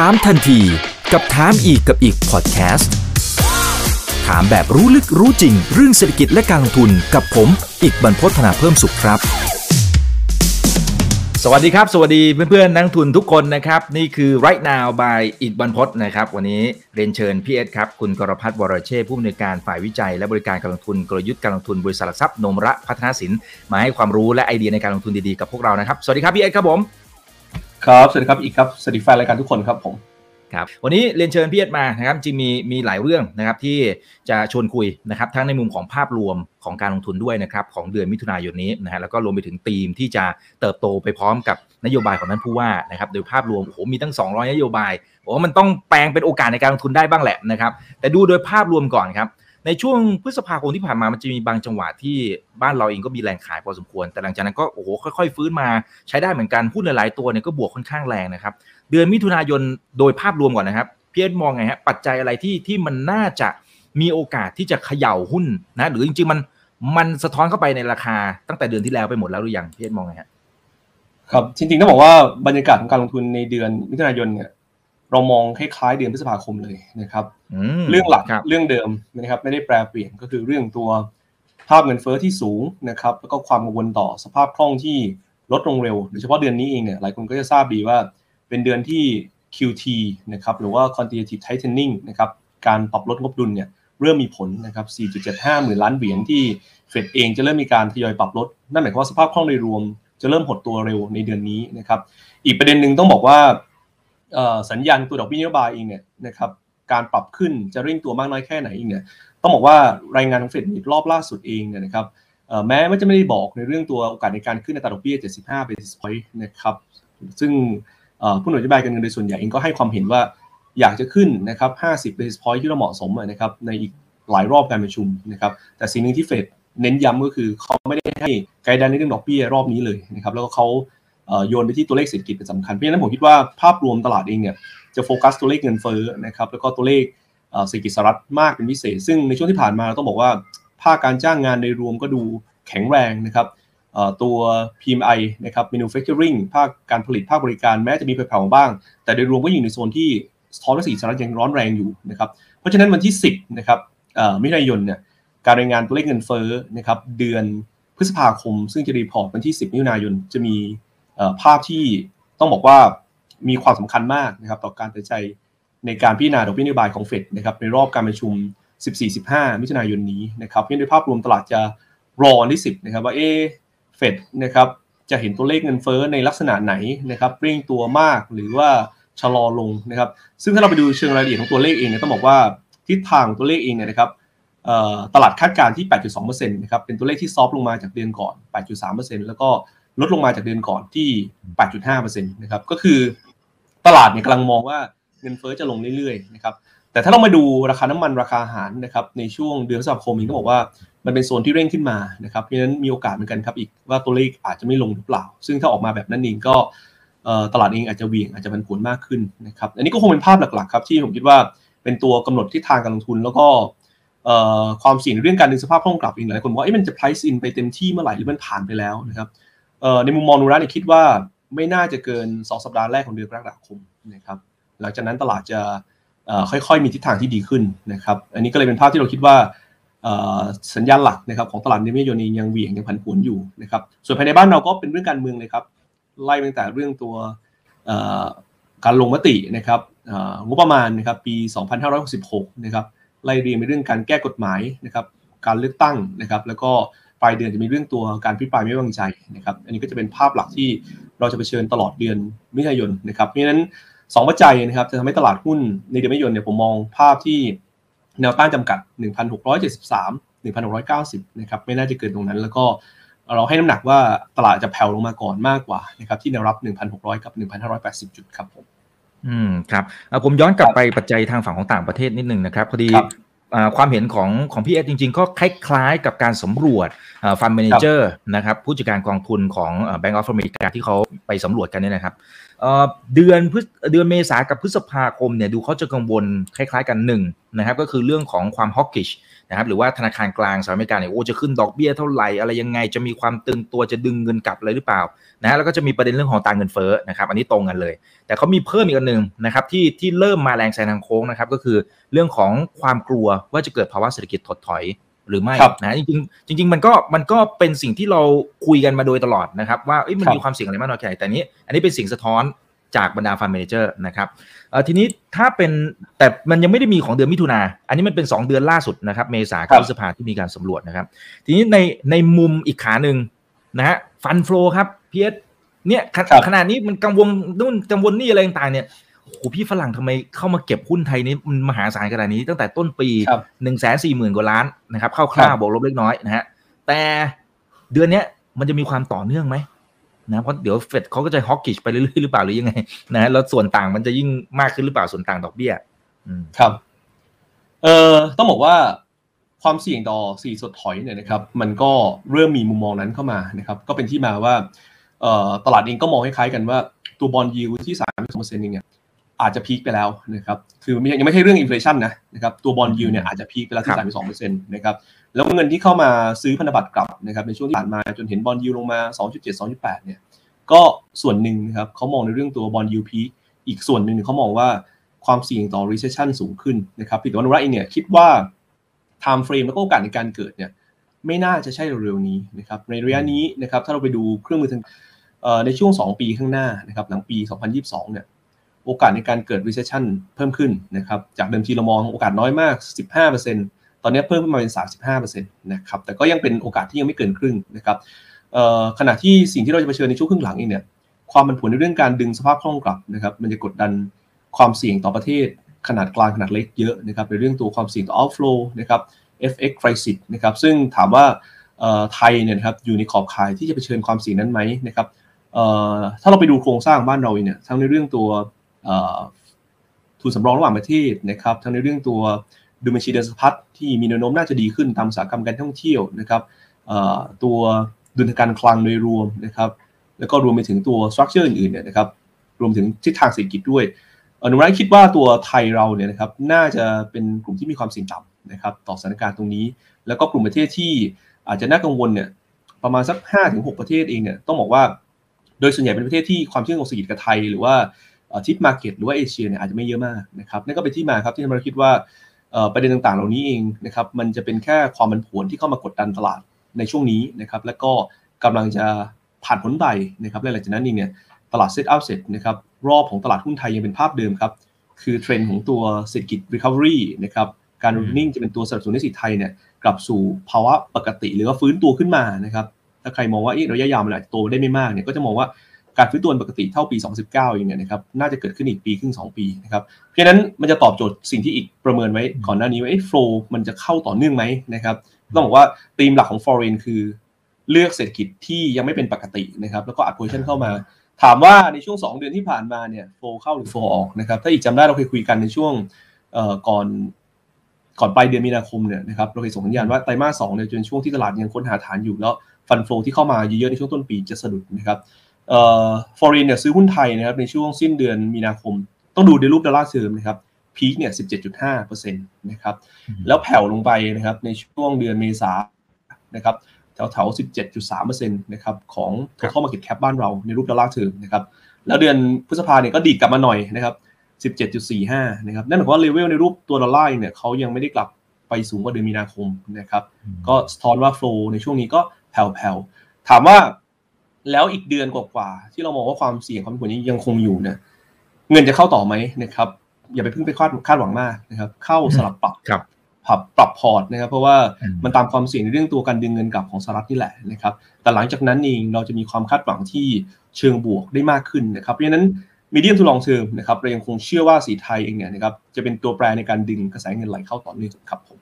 ถามทันทีกับถามอีกกับอีกพอดแคสต์ถามแบบรู้ลึกรู้จริง เรื่องเศรษฐกิจและการลงทุนกับผม อีกบรรพฒนาเพิ่มสุขครับ สวัสดีครับ สวัสดีเพื่อนๆนักทุนทุกคนนะครับ นี่คือ right now by อีกบรรพฒนะครับ วันนี้เรียนเชิญพี่เอสครับ คุณกรพัฒน์วรเชษผู้อำนวยการฝ่ายวิจัย และบริการการลงทุนกลยุทธ์การลงทุนบริษัทหลักทรัพย์นมระพัฒนาสินมาให้ความรู้และไอเดียในการลงทุนดีๆกับพวกเรานะครับสวัสดีครับพี่เอสครับผม ครับสวัสดีครับอีกครับสวัสดีแฟนรายการทุกคนครับผมครับวันนี้เรียนเชิญพี่เอ็ดมานะครับจริงมีมีหลายเรื่องนะครับที่จะชวนคุยนะครับทั้งในมุมของภาพรวมของการลงทุนด้วยนะครับของเดือนมิถุนายนนี้นะฮะแล้วก็รวมไปถึงธีมที่จะเติบโตไปพร้อมกับนโยบายของท่านผู้ว่านะครับโดยภาพรวมโอ้โหมีตั้ง 200 นโยบายโอ้มันต้องแปลงเป็นโอกาสในการลงทุนได้บ้างแหละนะครับแต่ดูโดยภาพรวมก่อนครับ ในช่วงพฤษภาคมที่ผ่านมามันจะมีบางจังหวะที่บ้านเราเองก็มีแรงขายพอสมควร แต่หลังจากนั้นก็โอ้โหค่อยๆ ฟื้นมาใช้ได้เหมือนกันหุ้นหลายๆตัวเนี่ยก็บวกค่อนข้างแรงนะครับ เดือนมิถุนายนโดยภาพรวมก่อนนะครับพี่เอ็มองไงฮะปัจจัยอะไรที่ที่มันน่าจะมีโอกาสที่จะเขย่าหุ้นนะหรือจริงๆมันมันสะท้อนเข้าไปในราคาตั้งแต่เดือนที่แล้วไปหมดแล้วหรือยังพี่เอ็มองไงฮะครับจริงๆต้องบอกว่าบรรยากาศของการลงทุนในเดือนมิถุนายนเนี่ย เรามองคล้ายๆเดือนพฤษภาคมเลยนะครับมเรื่องหลักครับเรื่องเดิมนะครับไม่ได้แปรเปลี่ยนก็คือเรื่องตัวภาพเงินเฟ้อที่สูงนะครับแล้วก็ความกังวลต่อสภาพคล่องที่ลดลงเร็วโดยเฉพาะเดือนนี้เองเนี่ยหลายคนก็จะทราบดีว่าเป็นเดือนที่ QT นะครับหรือว่า quantitative tightening นะครับการปรับลดงบดุลเนี่ยเริ่มมีผลนะครับ 4.75 หมื่นล้านเหรียญที่เฟดเองจะเริ่มมีการทยอยปรับลด นั่นหมายความว่าสภาพคล่องโดยรวม จะเริ่มหดตัวเร็วในเดือนนี้นะครับ อีกประเด็นหนึ่งต้องบอกว่าเอ่อ สัญญาณตัวดอกเบี้ยนโยบายเองเนี่ยนะครับการปรับขึ้นจะเร่งตัวมากน้อยแค่ไหนเองเนี่ยต้องบอกว่ารายงานของเฟดรอบล่าสุดเองเนี่ยนะครับแม้ว่าจะไม่ได้บอกในเรื่องตัวโอกาสในการขึ้นอัตราดอกเบี้ย 75 basis point นะครับซึ่งผู้หน่วยนโยบายการเงินโดยส่วนใหญ่เองก็ให้ความเห็นว่าอยากจะขึ้นนะครับ 50 basis point ที่เราเหมาะสมนะครับในอีกหลายรอบการประชุมนะครับแต่สิ่งหนึ่งที่เฟดเน้นย้ำก็คือเขาไม่ได้ให้ไกด์ไลน์ในเรื่องดอกเบี้ยรอบนี้เลยนะครับแล้วก็เขา โยนไปที่ตัวเลขเศรษฐกิจเป็นสำคัญ เพราะฉะนั้นผมคิดว่าภาพรวมตลาดเองเนี่ยจะโฟกัสตัวเลขเงินเฟ้อนะครับแล้วก็ตัวเลขเศรษฐกิจสหรัฐมากเป็นพิเศษ ซึ่งในช่วงที่ผ่านมาเราต้องบอกว่าภาคการจ้างงานโดยรวมก็ดูแข็งแรงนะครับตัว PMI นะครับ manufacturing ภาคการผลิตภาคบริการแม้จะมีแผ่วๆบ้าง แต่โดยรวมก็อยู่ในโซนที่สะท้อนว่าเศรษฐกิจสหรัฐยังร้อนแรงอยู่นะครับเพราะฉะนั้นวันที่ 10นะครับมิถุนายนเนี่ยการรายงานตัวเลขเงินเฟ้อนะครับเดือนพฤษภาคม ซึ่งจะ report วันที่ 10 มิถุนายนจะมี ภาพที่ต้องบอกว่ามีความสำคัญมากนะครับต่อการตัดใจในการพิจารณาดอกเบี้ยนโยบายของเฟดนะครับในรอบการประชุม 14-15 มิถุนายนนี้นะครับเพราะฉะนั้นโดยภาพรวมตลาดจะรอวันที่ 10 นะครับว่าเอเฟดนะครับจะเห็นตัวเลขเงินเฟ้อในลักษณะไหนนะครับเร่งตัวมากหรือว่าชะลอลงนะครับ ซึ่งถ้าเราไปดูเชิงรายละเอียดของตัวเลขเองเนี่ยต้องบอกว่าทิศทางตัวเลขเองเนี่ยนะครับตลาดคาดการณ์ที่ 8.2%นะครับเป็นตัวเลขที่ซอฟลงมาจากเดือนก่อน 8.3%แล้วก็ ลดลงมาจากเดือนก่อนที่ 8.5%นะครับก็คือตลาดเนี่ยกำลังมองว่าเงินเฟ้อจะลงเรื่อยๆนะครับแต่ถ้าเรามาดูราคาน้ำมันราคาอาหารนะครับในช่วงเดือนพฤษภาคมเองก็บอกว่ามันเป็นโซนที่เร่งขึ้นมานะครับเพราะฉะนั้นมีโอกาสเหมือนกันครับอีกว่าตัวเลขอาจจะไม่ลงหรือเปล่า ซึ่งถ้าออกมาแบบนั้นเองก็ตลาดเองอาจจะเวียงอาจจะผันผวนมากขึ้นนะครับอันนี้ก็คงเป็นภาพหลักๆครับที่ผมคิดว่าเป็นตัวกำหนดทิศทางการลงทุน แล้วก็ความเสี่ยงเรื่องการดึงสภาพคล่องกลับเองหลายคนบอกว่าเอ๊ะมันจะ price in ไปเต็มที่เมื่อไหร่หรือมันผ่านไปแล้วนะครับเในมุมมองนูรัเนี่ยคิดว่าไม่น่าจะเกิน 2 สัปดาห์แรกของเดือนกรกฎาคมนะครับหลังจากนั้นตลาดจะค่อยๆมีทิศทางที่ดีขึ้นนะครับอันนี้ก็เลยเป็นภาพที่เราคิดว่าสัญญาณหลักนะครับของตลาดในเมยนียังเหวี่ยงยังผันผวนอยู่นะครับส่วนภายในบ้านเราก็เป็นเรื่องการเมืองเลยครับไล่ตั้งแต่เรื่องตัวการลงมตินะครับงบประมาณนะครับปี 2566 นะครับไล่เรียงไปเรื่องการแก้กฎหมายนะครับการเลือกตั้งนะครับ แล้วก็ ลายเดือนจะมีเรื่องตัวการพิปรายไม่ไว้วางใจนะครับอันนี้ก็จะเป็นภาพหลักที่เราจะไปเชิญตลอดเดือนมิถุนายนนะครับเพราะฉะนั้นสองปัจจัยนะครับจะทำให้ตลาดหุ้นในเดือนมิถุนายนเนี่ยผมมองภาพที่แนวต้านจำกัด 1,673 1,690นะครับไม่น่าจะเกินตรงนั้น แล้วก็เราให้น้ำหนักว่าตลาดจะแผ่วลงมาก่อนมากกว่านะครับที่แนวรับ 1,600 กับ 1,580 จุดครับผมอืมครับเอ่อผมย้อนกลับไปปัจจัยทางฝั่งของต่างประเทศนิดนึงนะครับพอดี ครับอ่าความเห็นของของพี่เอสจริง ๆ ก็คล้ายๆกับการสำรวจ fund manager นะครับผู้จัดการกองทุนของ Bank of America ที่เขาไปสำรวจกันเนี่ยนะครับเดือนพฤเดือนเมษากับพฤษภาคมเนี่ยดูเขาจะกังวลคล้าย ๆ กันหนึ่งนะครับก็คือเรื่องของความ hawkish นะครับหรือว่าธนาคารกลางสหรัฐอเมริกาเนี่ยโอ้จะขึ้นดอกเบี้ยเท่าไหร่อะไรยังไงจะมีความตึงตัวจะดึงเงินกลับเลยหรือเปล่านะแล้วก็จะมีประเด็นเรื่องของทางเงินเฟ้อนะครับอันนี้ตรงกันเลย แต่เขามีเพิ่มอีกอันหนึ่งนะครับที่ที่เริ่มมาแรงแซงทางโค้งนะครับก็คือเรื่องของความกลัวว่าจะเกิดภาวะเศรษฐกิจถดถอยหรือไม่นะจริงจริงๆมันก็มันก็เป็นสิ่งที่เราคุยกันมาโดยตลอดนะครับว่ามันมีความเสี่ยงอะไรมากน้อยแค่ไหนแต่นี้ อันนี้เป็นสิ่งสะท้อน จากบรรดา fund manager นะครับทีนี้ถ้าเป็นแต่มันยังไม่ได้มีของเดือนมิถุนาอันนี้มันเป็น 2 เดือนล่าสุดนะครับ เมษากับพฤษภาที่มีการสำรวจนะครับ ทีนี้ในในมุมอีกขาหนึ่งนะฮะฟันฟลูครับพีเอสเนี่ยขนาดนี้มันกังวลนู่นกังวลนี่อะไรต่างๆเนี่ยโอ้พี่ฝรั่งทำไมเข้ามาเก็บหุ้นไทยนี้มันมหาศาลขนาดนี้ ตั้งแต่ต้นปีหนึ่งแสนสี่หมื่นกว่าล้านนะครับคร่าวๆบวกลบเล็กน้อยนะฮะแต่เดือนนี้มันจะมีความต่อเนื่องไหม นะเพราะเดี๋ยวเฟดเขาก็จะฮอกกิชไปเรื่อยๆหรือเปล่าหรือยังไงนะแล้วส่วนต่างมันจะยิ่งมากขึ้นหรือเปล่าส่วนต่างดอกเบี้ยครับเอ่อต้องบอกว่าความเสี่ยงต่อเศรษฐกิจถดถอยเนี่ยนะครับ มันก็เริ่มมีมุมมองนั้นเข้ามานะครับ ก็เป็นที่มาว่าเอ่อตลาดเองก็มองคล้ายๆกันว่าตัว bond yield ที่สามสิบเปอร์เซ็นต์เนี่ยอาจจะ peak ไปแล้วนะครับ คือยังไม่ใช่เรื่อง inflation นะนะครับ ตัว bond yield เนี่ยอาจจะ peak ไปแล้วที่สามสองเปอร์เซ็นต์นะครับ แล้วเงินที่เข้ามาซื้อพันธบัตรกลับนะครับในช่วงที่ผ่านมาจนเห็น bond yield ลงมา 2.7 2.8 เนี่ยก็ส่วนหนึ่งนะครับเขามองในเรื่องตัว bond yield peakอีกส่วนหนึ่งเขามองว่าความเสี่ยงต่อ recession สูงขึ้นนะครับพี่ตัวนุรัตเองเนี่ยคิดว่า time frame แล้วก็โอกาสในการเกิดเนี่ยไม่น่าจะใช่เร็วๆนี้นะครับในระยะนี้นะครับถ้าเราไปดูเครื่องมือทางในช่วง 2 ปีข้างหน้านะครับหลังปี 2022 เนี่ยโอกาสในการเกิด recession เพิ่มขึ้นนะครับจากเดิมทีเรามองโอกาสน้อยมาก 15% ตอนนี้เพิ่มขึ้นมาเป็น 35%นะครับ แต่ก็ยังเป็นโอกาสที่ยังไม่เกินครึ่งนะครับขณะที่สิ่งที่เราจะเผชิญในช่วงครึ่งหลังเองเนี่ยความมันผลในเรื่องการดึงสภาพคล่องกลับนะครับ มันจะกดดันความเสี่ยงต่อประเทศ ขนาดกลางขนาดเล็กเยอะนะครับในเรื่องตัวความเสี่ยงต่อ outflow นะครับ FX crisis นะครับซึ่งถามว่าไทยเนี่ยครับอยู่ในขอบข่ายที่จะเผชิญความเสี่ยงนั้นไหมนะครับถ้าเราไปดูโครงสร้างบ้านเราเนี่ยทั้งในเรื่องตัวทุนสำรองระหว่างประเทศนะครับทั้งในเรื่องตัว ดูบัญชีเดินสะพัดที่มีแนวโน้มน่าจะดีขึ้นตามสาหกรรมการท่องเที่ยวนะครับตัวดุลการคลังโดยรวมนะครับ แล้วก็รวมไปถึงตัว structure อื่นๆเนี่ยนะครับ รวมถึงทิศทางเศรษฐกิจด้วยอนุรักษ์คิดว่าตัวไทยเราเนี่ยนะครับน่าจะเป็นกลุ่มที่มีความเสี่ยงต่ำนะครับ ต่อสถานการณ์ตรงนี้ แล้วก็กลุ่มประเทศที่อาจจะน่ากังวลเนี่ยประมาณสัก 5-6 ประเทศเองเนี่ยต้องบอกว่า โดยส่วนใหญ่เป็นประเทศที่ความเชื่อมโยงเศรษฐกิจกับไทย หรือว่า TIP market หรือว่าเอเชียเนี่ยอาจจะไม่เยอะมากนะครับนั่นก็เป็นที่มาครับที่เราคิดว่า ประเด็นต่างๆ เหล่านี้เองนะครับมันจะเป็นแค่ความผันผวนที่เข้ามากดดันตลาดในช่วงนี้นะครับแล้วก็กำลังจะผ่านพ้นไปนะครับและหลังจากนั้นเองเนี่ยตลาด set up เสร็จนะครับรอบของตลาดหุ้นไทยยังเป็นภาพเดิมครับคือเทรนด์ของตัวเศรษฐกิจ Recovery นะครับ earning จะเป็นตัวสนับสนุนให้สิทธิไทยเนี่ยกลับสู่ภาวะปกติ หรือว่าฟื้นตัวขึ้นมานะครับถ้าใครมองว่าระยะยาวมันอาจจะโตได้ไม่มากเนี่ยก็จะมองว่า การฟื้นตัวปกติเท่าปี 2019เองเนี่ยนะครับน่าจะเกิดขึ้นอีกปีครึ่ง2 ปีนะครับเพราะนั้นมันจะตอบโจทย์สิ่งที่อีกประเมินไว้ก่อนหน้านี้ว่าเอ๊ะโฟล์มันจะเข้าต่อเนื่องไหมนะครับต้องบอกว่าธีมหลักของ foreign คือ เลือกเศรษฐกิจที่ยังไม่เป็นปกตินะครับแล้วก็อัดโพซิชันเข้ามา ถามว่าในช่วง 2 เดือนที่ผ่านมาเนี่ยโฟเข้าหรือโฟออกนะครับถ้าอีกจำได้เราเคยคุยกันในช่วงก่อนก่อนปลายเดือนมีนาคมเนี่ยนะครับเราเคยส่งสัญญาณว่าไตรมาสสองเนี่ยจนช่วงที่ตลาดยังค้นหาฐานอยู่แล้วฟันโฟที่เข้ามาเยอะๆในช่วงต้นปีจะสะดุดนะครับ เอ่อ foreign เนี่ยซื้อหุ้นไทยนะครับในช่วงสิ้นเดือนมีนาคม ต้องดูในรูปดอลลาร์เทอมนะครับ peak เนี่ย17.5%นะครับแล้วแผ่วลงไปนะครับในช่วงเดือนเมษานะครับแถวแถว17.3%นะครับของ total market cap บ้านเราในรูปดอลลาร์เทอมนะครับแล้วเดือนพฤษภาเนี่ยก็ดีดกลับมาหน่อยนะครับ17.45นะครับนั่นหมายความว่าเลเวลในรูปตัวดอลลาร์เนี่ยเขายังไม่ได้กลับไปสูงกว่าเดือนมีนาคมนะครับก็สะท้อนว่า flowในช่วงนี้ก็แผ่วๆถามว่า แล้วอีกเดือนกว่าๆที่เรามองว่าความเสี่ยงความผลนี้ยังคงอยู่เนี่ยเงินจะเข้าต่อไหมนะครับ อย่าไปเพิ่งไปคาดคาดหวังมากนะครับ เข้าสลับปรับครับปรับปรับพอร์ตนะครับ เพราะว่ามันตามความเสี่ยงในเรื่องตัวการดึงเงินกลับของสหรัฐนี่แหละนะครับ แต่หลังจากนั้นเองเราจะมีความคาดหวังที่เชิงบวกได้มากขึ้นนะครับเพราะฉะนั้นมีเดียมทูลองเทอมนะครับเรายังคงเชื่อว่าสีไทยเองเนี่ยนะครับจะเป็นตัวแปรในการดึงกระแสเงินไหลเข้าต่อเนื่องครับผม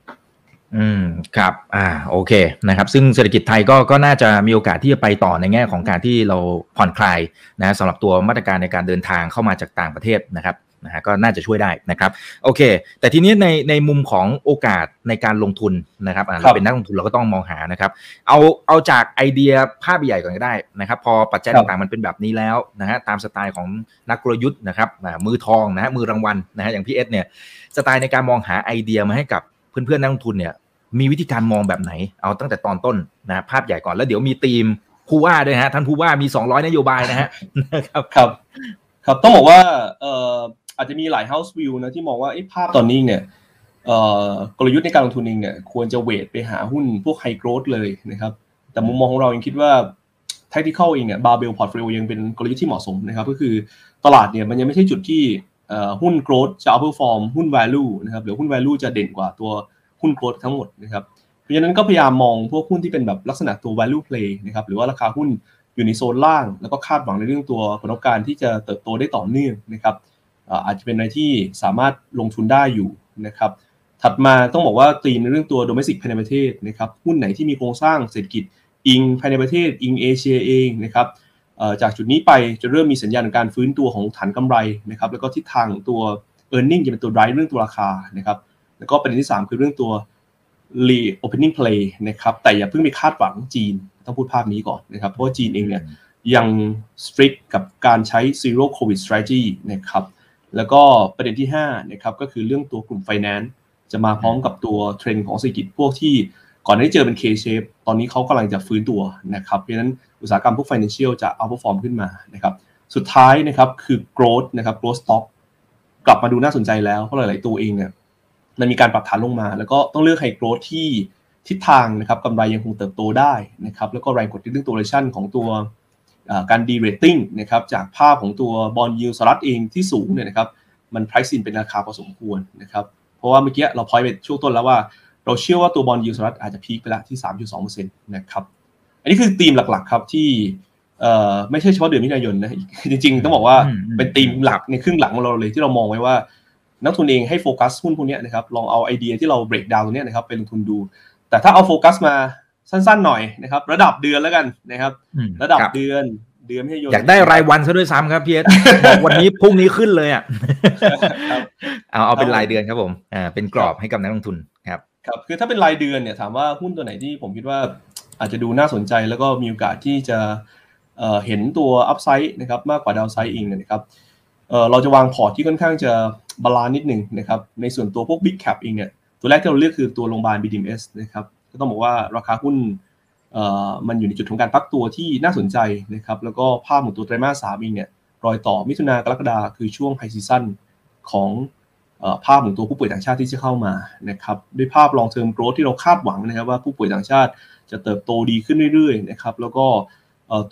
อืมครับ อ่าโอเคนะครับ ซึ่งเศรษฐกิจไทยก็ก็น่าจะมีโอกาสที่จะไปต่อในแง่ของการที่เราผ่อนคลายนะสำหรับตัวมาตรการในการเดินทางเข้ามาจากต่างประเทศนะครับนะฮะก็น่าจะช่วยได้นะครับ โอเค แต่ทีนี้ในในมุมของโอกาสในการลงทุนนะครับอ่าครัเราบเป็นนักลงทุนเราก็ต้องมองหานะครับ เอาเอาจากไอเดียภาพใหญ่ก่อนก็ได้นะครับ พอปัจจัยครับต่างๆมันเป็นแบบนี้แล้วนะฮะตามสไตล์ของนักกลยุทธ์นะครับอ่ามือทองนะฮะมือรางวัลนะฮะอย่างพี่เอสเนี่ยสไตล์ในการมองหาไอเดียมาให้กับเพื่อนๆนักลงทุนเนี่ย มีวิธีการมองแบบไหน เอาตั้งแต่ตอนต้นนะภาพใหญ่ก่อนแล้วเดี๋ยวมีทีมผู้ว่าด้วยฮะท่านผู้ว่ามี 200 นโยบายนะฮะครับครับ ครับต้องบอกว่าเอ่ออาจจะมีหลาย house view นะที่มองว่าไอ้ภาพตอนนี้เนี่ยเอ่อกลยุทธ์ในการลงทุนเองเนี่ยควรจะเวทไปหาหุ้นพวก high growth เลยนะครับแต่มุมมองของเรายังคิดว่า tactical เองเนี่ย barbell portfolio ยังเป็นกลยุทธ์ที่เหมาะสมนะครับก็คือตลาดเนี่ยมันยังไม่ใช่จุดที่เอ่อหุ้น growth จะ outperform หุ้น value นะครับหรือหุ้น value จะเด่นกว่าตัว หุ้น growth ทั้งหมดนะครับเพราะฉะนั้นก็พยายามมองพวกหุ้นที่เป็นแบบลักษณะตัว value play นะครับหรือว่าราคาหุ้นอยู่ในโซนล่าง แล้วก็คาดหวังในเรื่องตัวผลประกอบการที่จะเติบโตได้ต่อเนื่องนะครับอาจจะเป็นอะไรที่สามารถลงทุนได้อยู่นะครับถัดมาต้องบอกว่าตีมในเรื่องตัว domestic ภายในประเทศนะครับหุ้นไหนที่มีโครงสร้างเศรษฐกิจอิงภายในประเทศอิงเอเชียเองนะครับจากจุดนี้ไปจะเริ่มมีสัญญาณการฟื้นตัวของฐานกำไรนะครับแล้วก็ทิศทางตัว e a r n i n g จะเป็นตัว drive เรื่องตัวราคานะครับ แล้วก็ประเด็นที่ 3 คือเรื่องตัว re opening play นะครับแต่อย่าเพิ่งไปคาดหวังจีนต้องพูดภาพนี้ก่อนนะครับเพราะว่าจีนเองเนี่ยยัง strict กับการใช้ zero covid strategy นะครับแล้วก็ประเด็นที่5นะครับก็คือเรื่องตัวกลุ่ม finance จะมาพร้อมกับตัวเทรนด์ของเศรษฐกิจพวกที่ก่อนหน้านี้เจอเป็น K shape ตอนนี้เขากำลังจะฟื้นตัวนะครับเพราะฉะนั้นอุตสาหกรรมพวก financial จะ outperform ขึ้นมานะครับสุดท้ายนะครับคือ growth นะครับ growth stock กลับมาดูน่าสนใจแล้วเพราะหลาย ๆ ตัวเองเนี่ย มันมีการปรับฐานลงมา แล้วก็ต้องเลือก high growth ที่ทิศทางนะครับกำไรยังคงเติบโตได้นะครับแล้วก็แรงกดเรื่องตัว relation ของตัวอ่าการ de-rating นะครับจากภาพของตัว bond yield สหรัฐเองที่สูงเนี่ยนะครับมัน price in เป็นราคาพอสมควรนะครับเพราะว่าเมื่อกี้เราพอยไปช่วงต้นแล้วว่า เราเชื่อว่าตัว bond yield สหรัฐอาจจะ peak ไปแล้วที่ 3.2%นะครับอันนี้คือธีมหลักๆครับที่เอ่อไม่ใช่เฉพาะเดือนมิถุนายนนะจริงๆ ต้องบอกว่าอืมอืมเป็นธีมหลักในครึ่งหลังของเราเลยที่เรามองไว้ว่า นักลงทุนเองให้โฟกัสหุ้นพวกเนี้ยนะครับลองเอาไอเดียที่เรา breakdown ตรงเนี้ยนะครับไปลงทุนดู แต่ถ้าเอาโฟกัสมาสั้นๆหน่อยนะครับระดับเดือนแล้วกันนะครับอืมระดับคเดือนเดือนไม่ใช่ยนอยากได้รายวันซะด้วยซ้ำครับพี่เอสบอกวันนี้พรุ่งนี้ขึ้นเลยอะครับเอาเอาเป็นครับรายเดือนครับผมอ่าเป็นกรอบให้กับนักลงทุนครับครับคือถ้าเป็นรายเดือนเนี่ยถามว่าหุ้นตัวไหนที่ผมคิดว่าอาจจะดูน่าสนใจแล้วก็มีโอกาสที่จะเอ่อเห็นตัว upside นะครับมากกว่า downside เองเนี่ยนะครับ เราจะวางพอร์ตที่ค่อนข้างจะ balance นิดหนึ่งนะครับ ในส่วนตัวพวก Big Cap เองเนี่ย ตัวแรกที่เราเลือกคือตัวโรงพยาบาล BDMS นะครับ ก็ต้องบอกว่าราคาหุ้นมันอยู่ในจุดของการพักตัวที่น่าสนใจนะครับ แล้วก็ภาพของตัวไตรมาสสามเองเนี่ย รอยต่อมิถุนากรกฎาคือช่วงไฮซีซั่นของภาพของตัวผู้ป่วยต่างชาติที่จะเข้ามานะครับ ด้วยภาพ long term growth ที่เราคาดหวังนะครับว่าผู้ป่วยต่างชาติจะเติบโตดีขึ้นเรื่อยๆนะครับ แล้วก็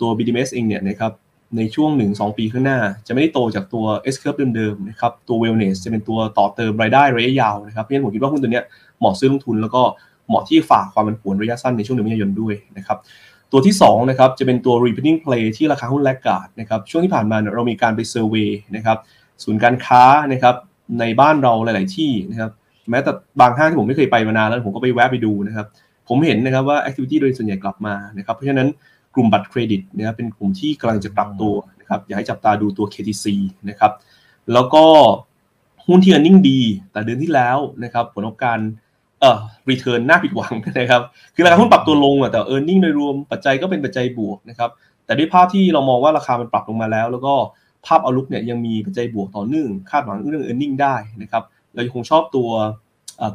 ตัว BDMs เองเนี่ยนะครับ ในช่วง 1-2 ปีข้างหน้า จะไม่ได้โตจากตัว S curve เดิมๆนะครับตัว wellness จะเป็นตัวต่อเติมรายได้ระยะยาวนะครับเพราะฉะนั้นผมคิดว่าหุ้นตัวเนี้ยเหมาะซื้อลงทุนแล้วก็เหมาะที่ฝากความผันผวนระยะสั้นในช่วงเดือนมิถุนายนด้วยนะครับตัวที่2นะครับจะเป็นตัว reopening play ที่ราคาหุ้น laggard นะครับช่วงที่ผ่านมาเนี่ยเรามีการไป survey นะครับศูนย์การค้านะครับในบ้านเราหลาย ๆ ที่นะครับแม้แต่บางห้างที่ผมไม่เคยไปมานานแล้วผมก็ไปแวะไปดูนะครับผมเห็นนะครับว่า activity โดยส่วนใหญ่กลับมานะครับเพราะฉะนั้น กลุ่มบัตรเครดิตนะครับเป็นกลุ่มที่กำลังจะปรับตัวนะครับอยากให้จับตาดูตัว KTC นะครับแล้วก็หุ้นที่ earning ดี แต่เดือนที่แล้วนะครับผลประกอบการเอ่อ return น่าผิดหวังนะครับคือราคาหุ้นปรับตัวลงแต่ e a r n i n g โดยรวมปัจจัยก็เป็นปัจจัยบวกนะครับแต่ด้วยภาพที่เรามองว่าราคามันปรับลงมาแล้ว แล้วก็ภาพ outlook เนี่ยยังมีปัจจัยบวกต่อเนื่องคาดหวังเรื่อง e a r n i n g ได้นะครับเราคงชอบตัว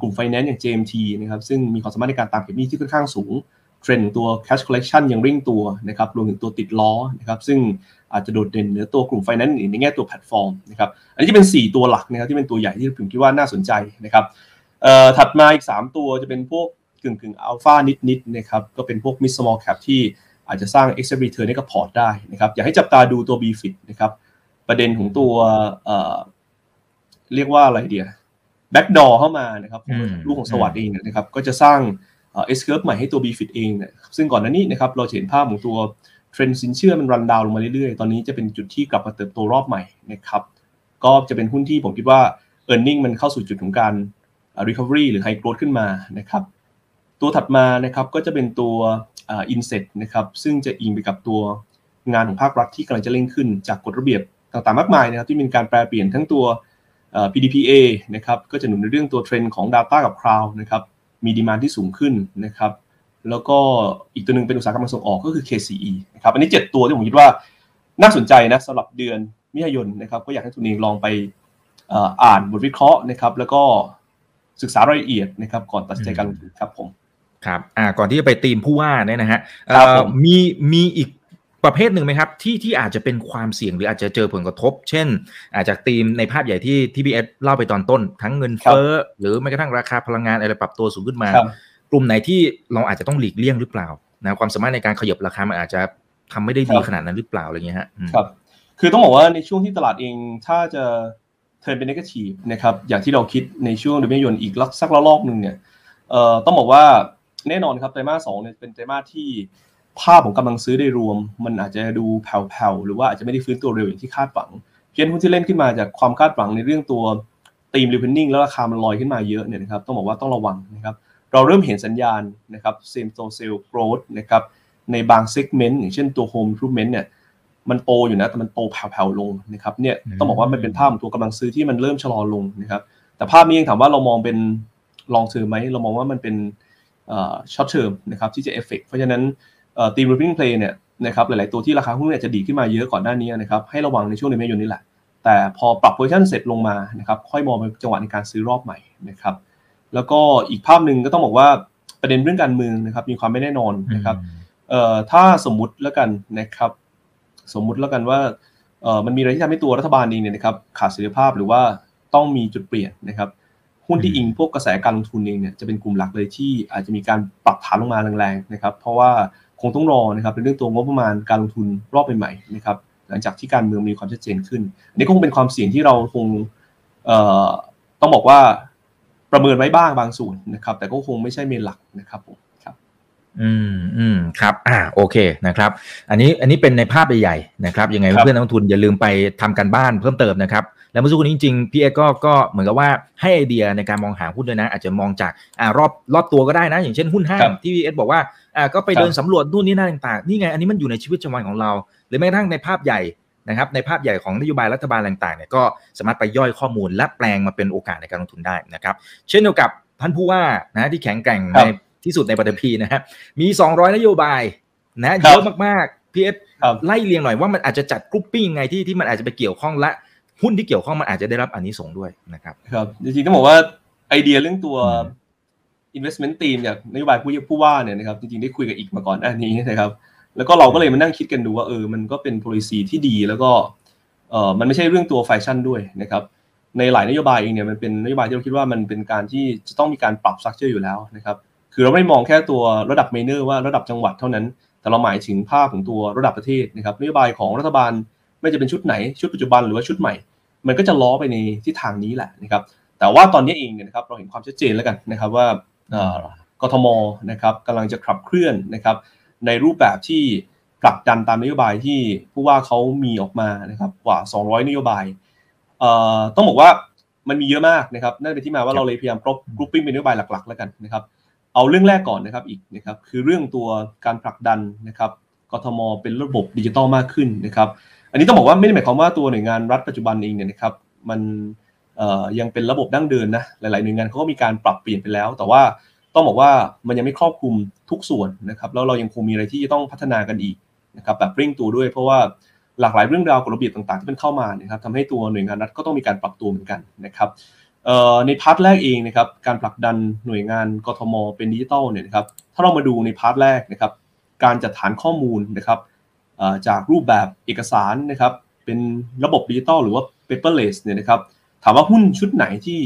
กลุ่ม finance อย่าง JMT นะครับซึ่งมีความสามารถในการตามเก็บหนี้ที่ค่อนข้างสูง เทรนด์ตัว cash collection ยังเร่งตัวนะครับรวมถึงตัวติดล้อนะครับซึ่งอาจจะโดดเด่นเหนือตัวกลุ่ม finance อื่นในแง่ตัวแพลตฟอร์มนะครับอันนี้จะเป็น 4 ตัวหลักนะครับที่เป็นตัวใหญ่ที่ผมคิดว่าน่าสนใจนะครับเอ่อถัดมาอีก 3 ตัวจะเป็นพวกกึ่งกึ่งอัลฟานิดๆนะครับก็เป็นพวก mid small cap ที่อาจจะสร้าง extra return ให้กับพอร์ตได้นะครับอยากให้จับตาดูตัว BFIT นะครับประเด็นของตัวเอ่อเรียกว่าอะไรเดีย backdoor เข้ามานะครับอืมลูกของสวัสด์เองเนยนะครับก็จะสร้างเอ่อ S curve ใหม่ให้ตัว BFIT เองเนี่ยซึ่งก่อนหน้านี้นะครับเราเห็นภาพของตัวเทรนด์สินเชื่อมันรันดาวลงมาเรื่อยๆ ตอนนี้จะเป็นจุดที่กลับมาเติบโตรอบใหม่นะครับก็จะเป็นหุ้นที่ผมคิดว่า e a r n i n g มันเข้าสู่จุดของการ recovery หรือ high growth ขึ้นมานะครับตัวถัดมานะครับก็จะเป็นตัวอ่า inset นะครับซึ่งจะอิงไปกับตัวงานของภาครัฐที่กำลังจะเร่งขึ้นจากกฎระเบียบต่างๆมากมายนะครับที่มีการแปลเปลี่ยนทั้งตัว PDPA นะครับก็จะหนุนในเรื่องตัวเทรนด์ของ Data กับ Cloud นะครับ มีดีมานที่สูงขึ้นนะครับ แล้วก็อีกตัวหนึ่งเป็นอุตสาหกรรมส่งออกก็คือ KCE นะครับ อันนี้ 7 ตัวที่ผมคิดว่าน่าสนใจนะสำหรับเดือนมิถุนายนนะครับ ก็อยากให้ทุนเองลองไปอ่านบทวิเคราะห์นะครับ แล้วก็ศึกษารายละเอียดนะครับ ก่อนตัดสินใจการลงทุนครับผมครับอ่าก่อนที่จะไปตีมผู้ว่าเนี่ยนะฮะมีมีอีก ประเภทหนึ่งไหมครับ ที่ที่อาจจะเป็นความเสี่ยงหรืออาจจะเจอผลกระทบ เช่น อาจจะตีมในภาพใหญ่ที่ที่พีเอสเล่าไปตอนต้น ทั้งเงินเฟ้อหรือแม้กระทั่งราคาพลังงานอะไรปรับตัวสูงขึ้นมา กลุ่มไหนที่เราอาจจะต้องหลีกเลี่ยงหรือเปล่านะความสามารถในการขยับราคามันอาจจะทำไม่ได้ดีขนาดนั้นหรือเปล่าอะไรเงี้ยฮะครับคือต้องบอกว่าในช่วงที่ตลาดเองถ้าจะ turn เป็น negative นะครับอย่างที่เราคิดในช่วงเดือนมิถุนายนอีกสักรอบหนึ่งเนี่ยเอ่อต้องบอกว่าแน่นอนครับไตรมาสสองเนี่ยเป็นไตรมาสที่ ภาพของกำลังซื้อโดยรวม มันอาจจะดูแผ่วๆหรือว่าอาจจะไม่ได้ฟื้นตัวเร็วอย่างที่คาดหวังเพียงหุ้นที่เล่นขึ้นมาจากความคาดหวังในเรื่องตัวธีม reopening แล้วราคามันลอยขึ้นมาเยอะเนี่ยนะครับต้องบอกว่าต้องระวังนะครับเราเริ่มเห็นสัญญาณนะครับ same store sale growth นะครับในบาง segment อย่างเช่นตัว home improvement เนี่ยมันโตอยู่นะแต่มันโตแผ่วๆลงนะครับเนี่ยต้องบอกว่ามันเป็นภาพของตัวกำลังซื้อที่มันเริ่มชะลอลงนะครับแต่ภาพนี้ยังถามว่าเรามองเป็น long term ไหมเรามองว่ามันเป็น short term นะครับที่จะเอฟเฟกเพราะฉะนั้น ธีม reopening play เนี่ยนะครับหลาย ๆ ตัวที่ราคาหุ้นเนี่ยจะดีขึ้นมาเยอะก่อนหน้านี้นะครับให้ระวังในช่วงเดือนเมษายนนี่แหละ แต่พอปรับ position เสร็จลงมานะครับค่อยมองเป็นจังหวะในการซื้อรอบใหม่นะครับแล้วก็อีกภาพหนึ่งก็ต้องบอกว่าประเด็นเรื่องการเมืองนะครับมีความไม่แน่นอนนะครับเอ่อถ้าสมมุติแล้วกันนะครับสมมุติแล้วกันว่าเอ่อมันมีอะไรที่ทำให้ตัวรัฐบาลเองเนี่ยนะครับขาดเสถียรภาพหรือว่าต้องมีจุดเปลี่ยนนะครับหุ้นที่อิงพวกกระแสการลงทุนเองเนี่ยจะเป็นกลุ่มหลักเลยที่อาจจะมีการปรับฐานลงมาแรงๆนะครับเพราะว่า คงต้องรอนะครับเป็นเรื่องตัวงบประมาณการลงทุนรอบใหม่ๆนะครับหลังจากที่การเมืองมีความชัดเจนขึ้นอันนี้คงเป็นความเสี่ยงที่เราคงต้องบอกว่าประเมินไว้บ้างบางส่วนนะครับ แต่ก็คงไม่ใช่เมนหลักนะครับผมครับอืมอืมครับ อ่า โอเค นะครับ อันนี้ อันนี้เป็นในภาพใหญ่ๆ นะครับ ยังไงเพื่อนนักลงทุนอย่าลืมไปทำการบ้านเพิ่มเติมนะครับ แล้วเมื่อสักครู่นี้จริงๆ พี่เอก็ ก็เหมือนกับว่าให้ไอเดียในการมองหาหุ้นด้วยนะ อาจจะมองจาก อ่า รอบ รอบตัวก็ได้นะ อย่างเช่นหุ้นห้างที่พี่เอบอกว่า อ่าก็ไปเดินสำรวจนู่นนี่นั่นต่างๆนี่ไงอันนี้มันอยู่ในชีวิตประจำวันของเรา หรือแม้กระทั่งในภาพใหญ่นะครับในภาพใหญ่ของนโยบายรัฐบาลต่างๆเนี่ยก็สามารถไปย่อยข้อมูลและแปลงมาเป็นโอกาสในการลงทุนได้นะครับเช่นเดียวกับท่านผู้ว่านะที่แข็งแกร่งในที่สุดในปฐพีนะฮะมี 200 นโยบายนะเยอะมากๆพี่เอสไล่เรียงหน่อยว่ามันอาจจะจัด grouping ไงที่ที่มันอาจจะไปเกี่ยวข้องและหุ้นที่เกี่ยวข้องมันอาจจะได้รับอานิสงส์ด้วยนะครับครับจริงๆต้องบอกว่าไอเดียเรื่องตัว investment theme จากนโยบายผู้ผู้ว่าเนี่ยนะครับจริงๆได้คุยกับอิกมาก่อนอันนี้นะครับ แล้วก็เราก็เลยมานั่งคิดกันดูว่าเออมันก็เป็น policy ที่ดีแล้วก็เออมันไม่ใช่เรื่องตัวแฟชั่นด้วยนะครับในหลายนโยบายเองเนี่ยมันเป็นนโยบายที่เราคิดว่ามันเป็นการที่จะต้องมีการปรับ structure อยู่แล้วนะครับคือเราไม่มองแค่ตัวระดับ minor ว่าระดับจังหวัดเท่านั้น แต่เราหมายถึงภาพของตัวระดับประเทศนะครับนโยบายของรัฐบาลไม่จะเป็นชุดไหนชุดปัจจุบันหรือว่าชุดใหม่ มันก็จะล้อไปในทิศทางนี้แหละนะครับแต่ว่าตอนนี้เองเนี่ยนะครับเราเห็นความชัดเจนแล้วกันนะครับว่า กทมนะครับกำลังจะขับเคลื่อนนะครับในรูปแบบที่ผลักดันตามนโยบายที่ผู้ว่าเขามีออกมานะครับกว่า 200 นโยบายต้องบอกว่ามันมีเยอะมากนะครับนั่นเป็นที่มาว่าเราเลยพยายาม grouping เป็นนโยบายหลักๆ แล้วกันนะครับ เอาเรื่องแรกก่อนนะครับอีกนะครับคือเรื่องตัวการผลักดันนะครับกทม เป็นระบบดิจิตอลมากขึ้นนะครับ อันนี้ต้องบอกว่าไม่ได้หมายความว่าตัวหน่วยงานรัฐปัจจุบันเองเนี่ยนะครับมัน ยังเป็นระบบดั้งเดิมนะหลาย ๆ หน่วยงานเขาก็มีการปรับเปลี่ยนไปแล้ว แต่ว่าต้องบอกว่ามันยังไม่ครอบคลุมทุกส่วนนะครับแล้วเรายังคงมีอะไรที่จะต้องพัฒนากันอีกนะครับแบบเร่งตัวด้วยเพราะว่าหลากหลายเรื่องราวกฎระเบียบต่าง ๆ ที่มันเข้ามานะครับทำให้ตัวหน่วยงานรัฐก็ต้องมีการปรับตัวเหมือนกันนะครับใน part แรกเองนะครับการผลักดันหน่วยงานกทม เป็นดิจิตอลเนี่ยนะครับถ้าเรามาดูใน part แรกนะครับการจัดฐานข้อมูลนะครับจากรูปแบบเอกสารนะครับเป็นระบบดิจิตอลหรือว่า paperless เนี่ยนะครับ ถามว่าหุ้นชุดไหนที่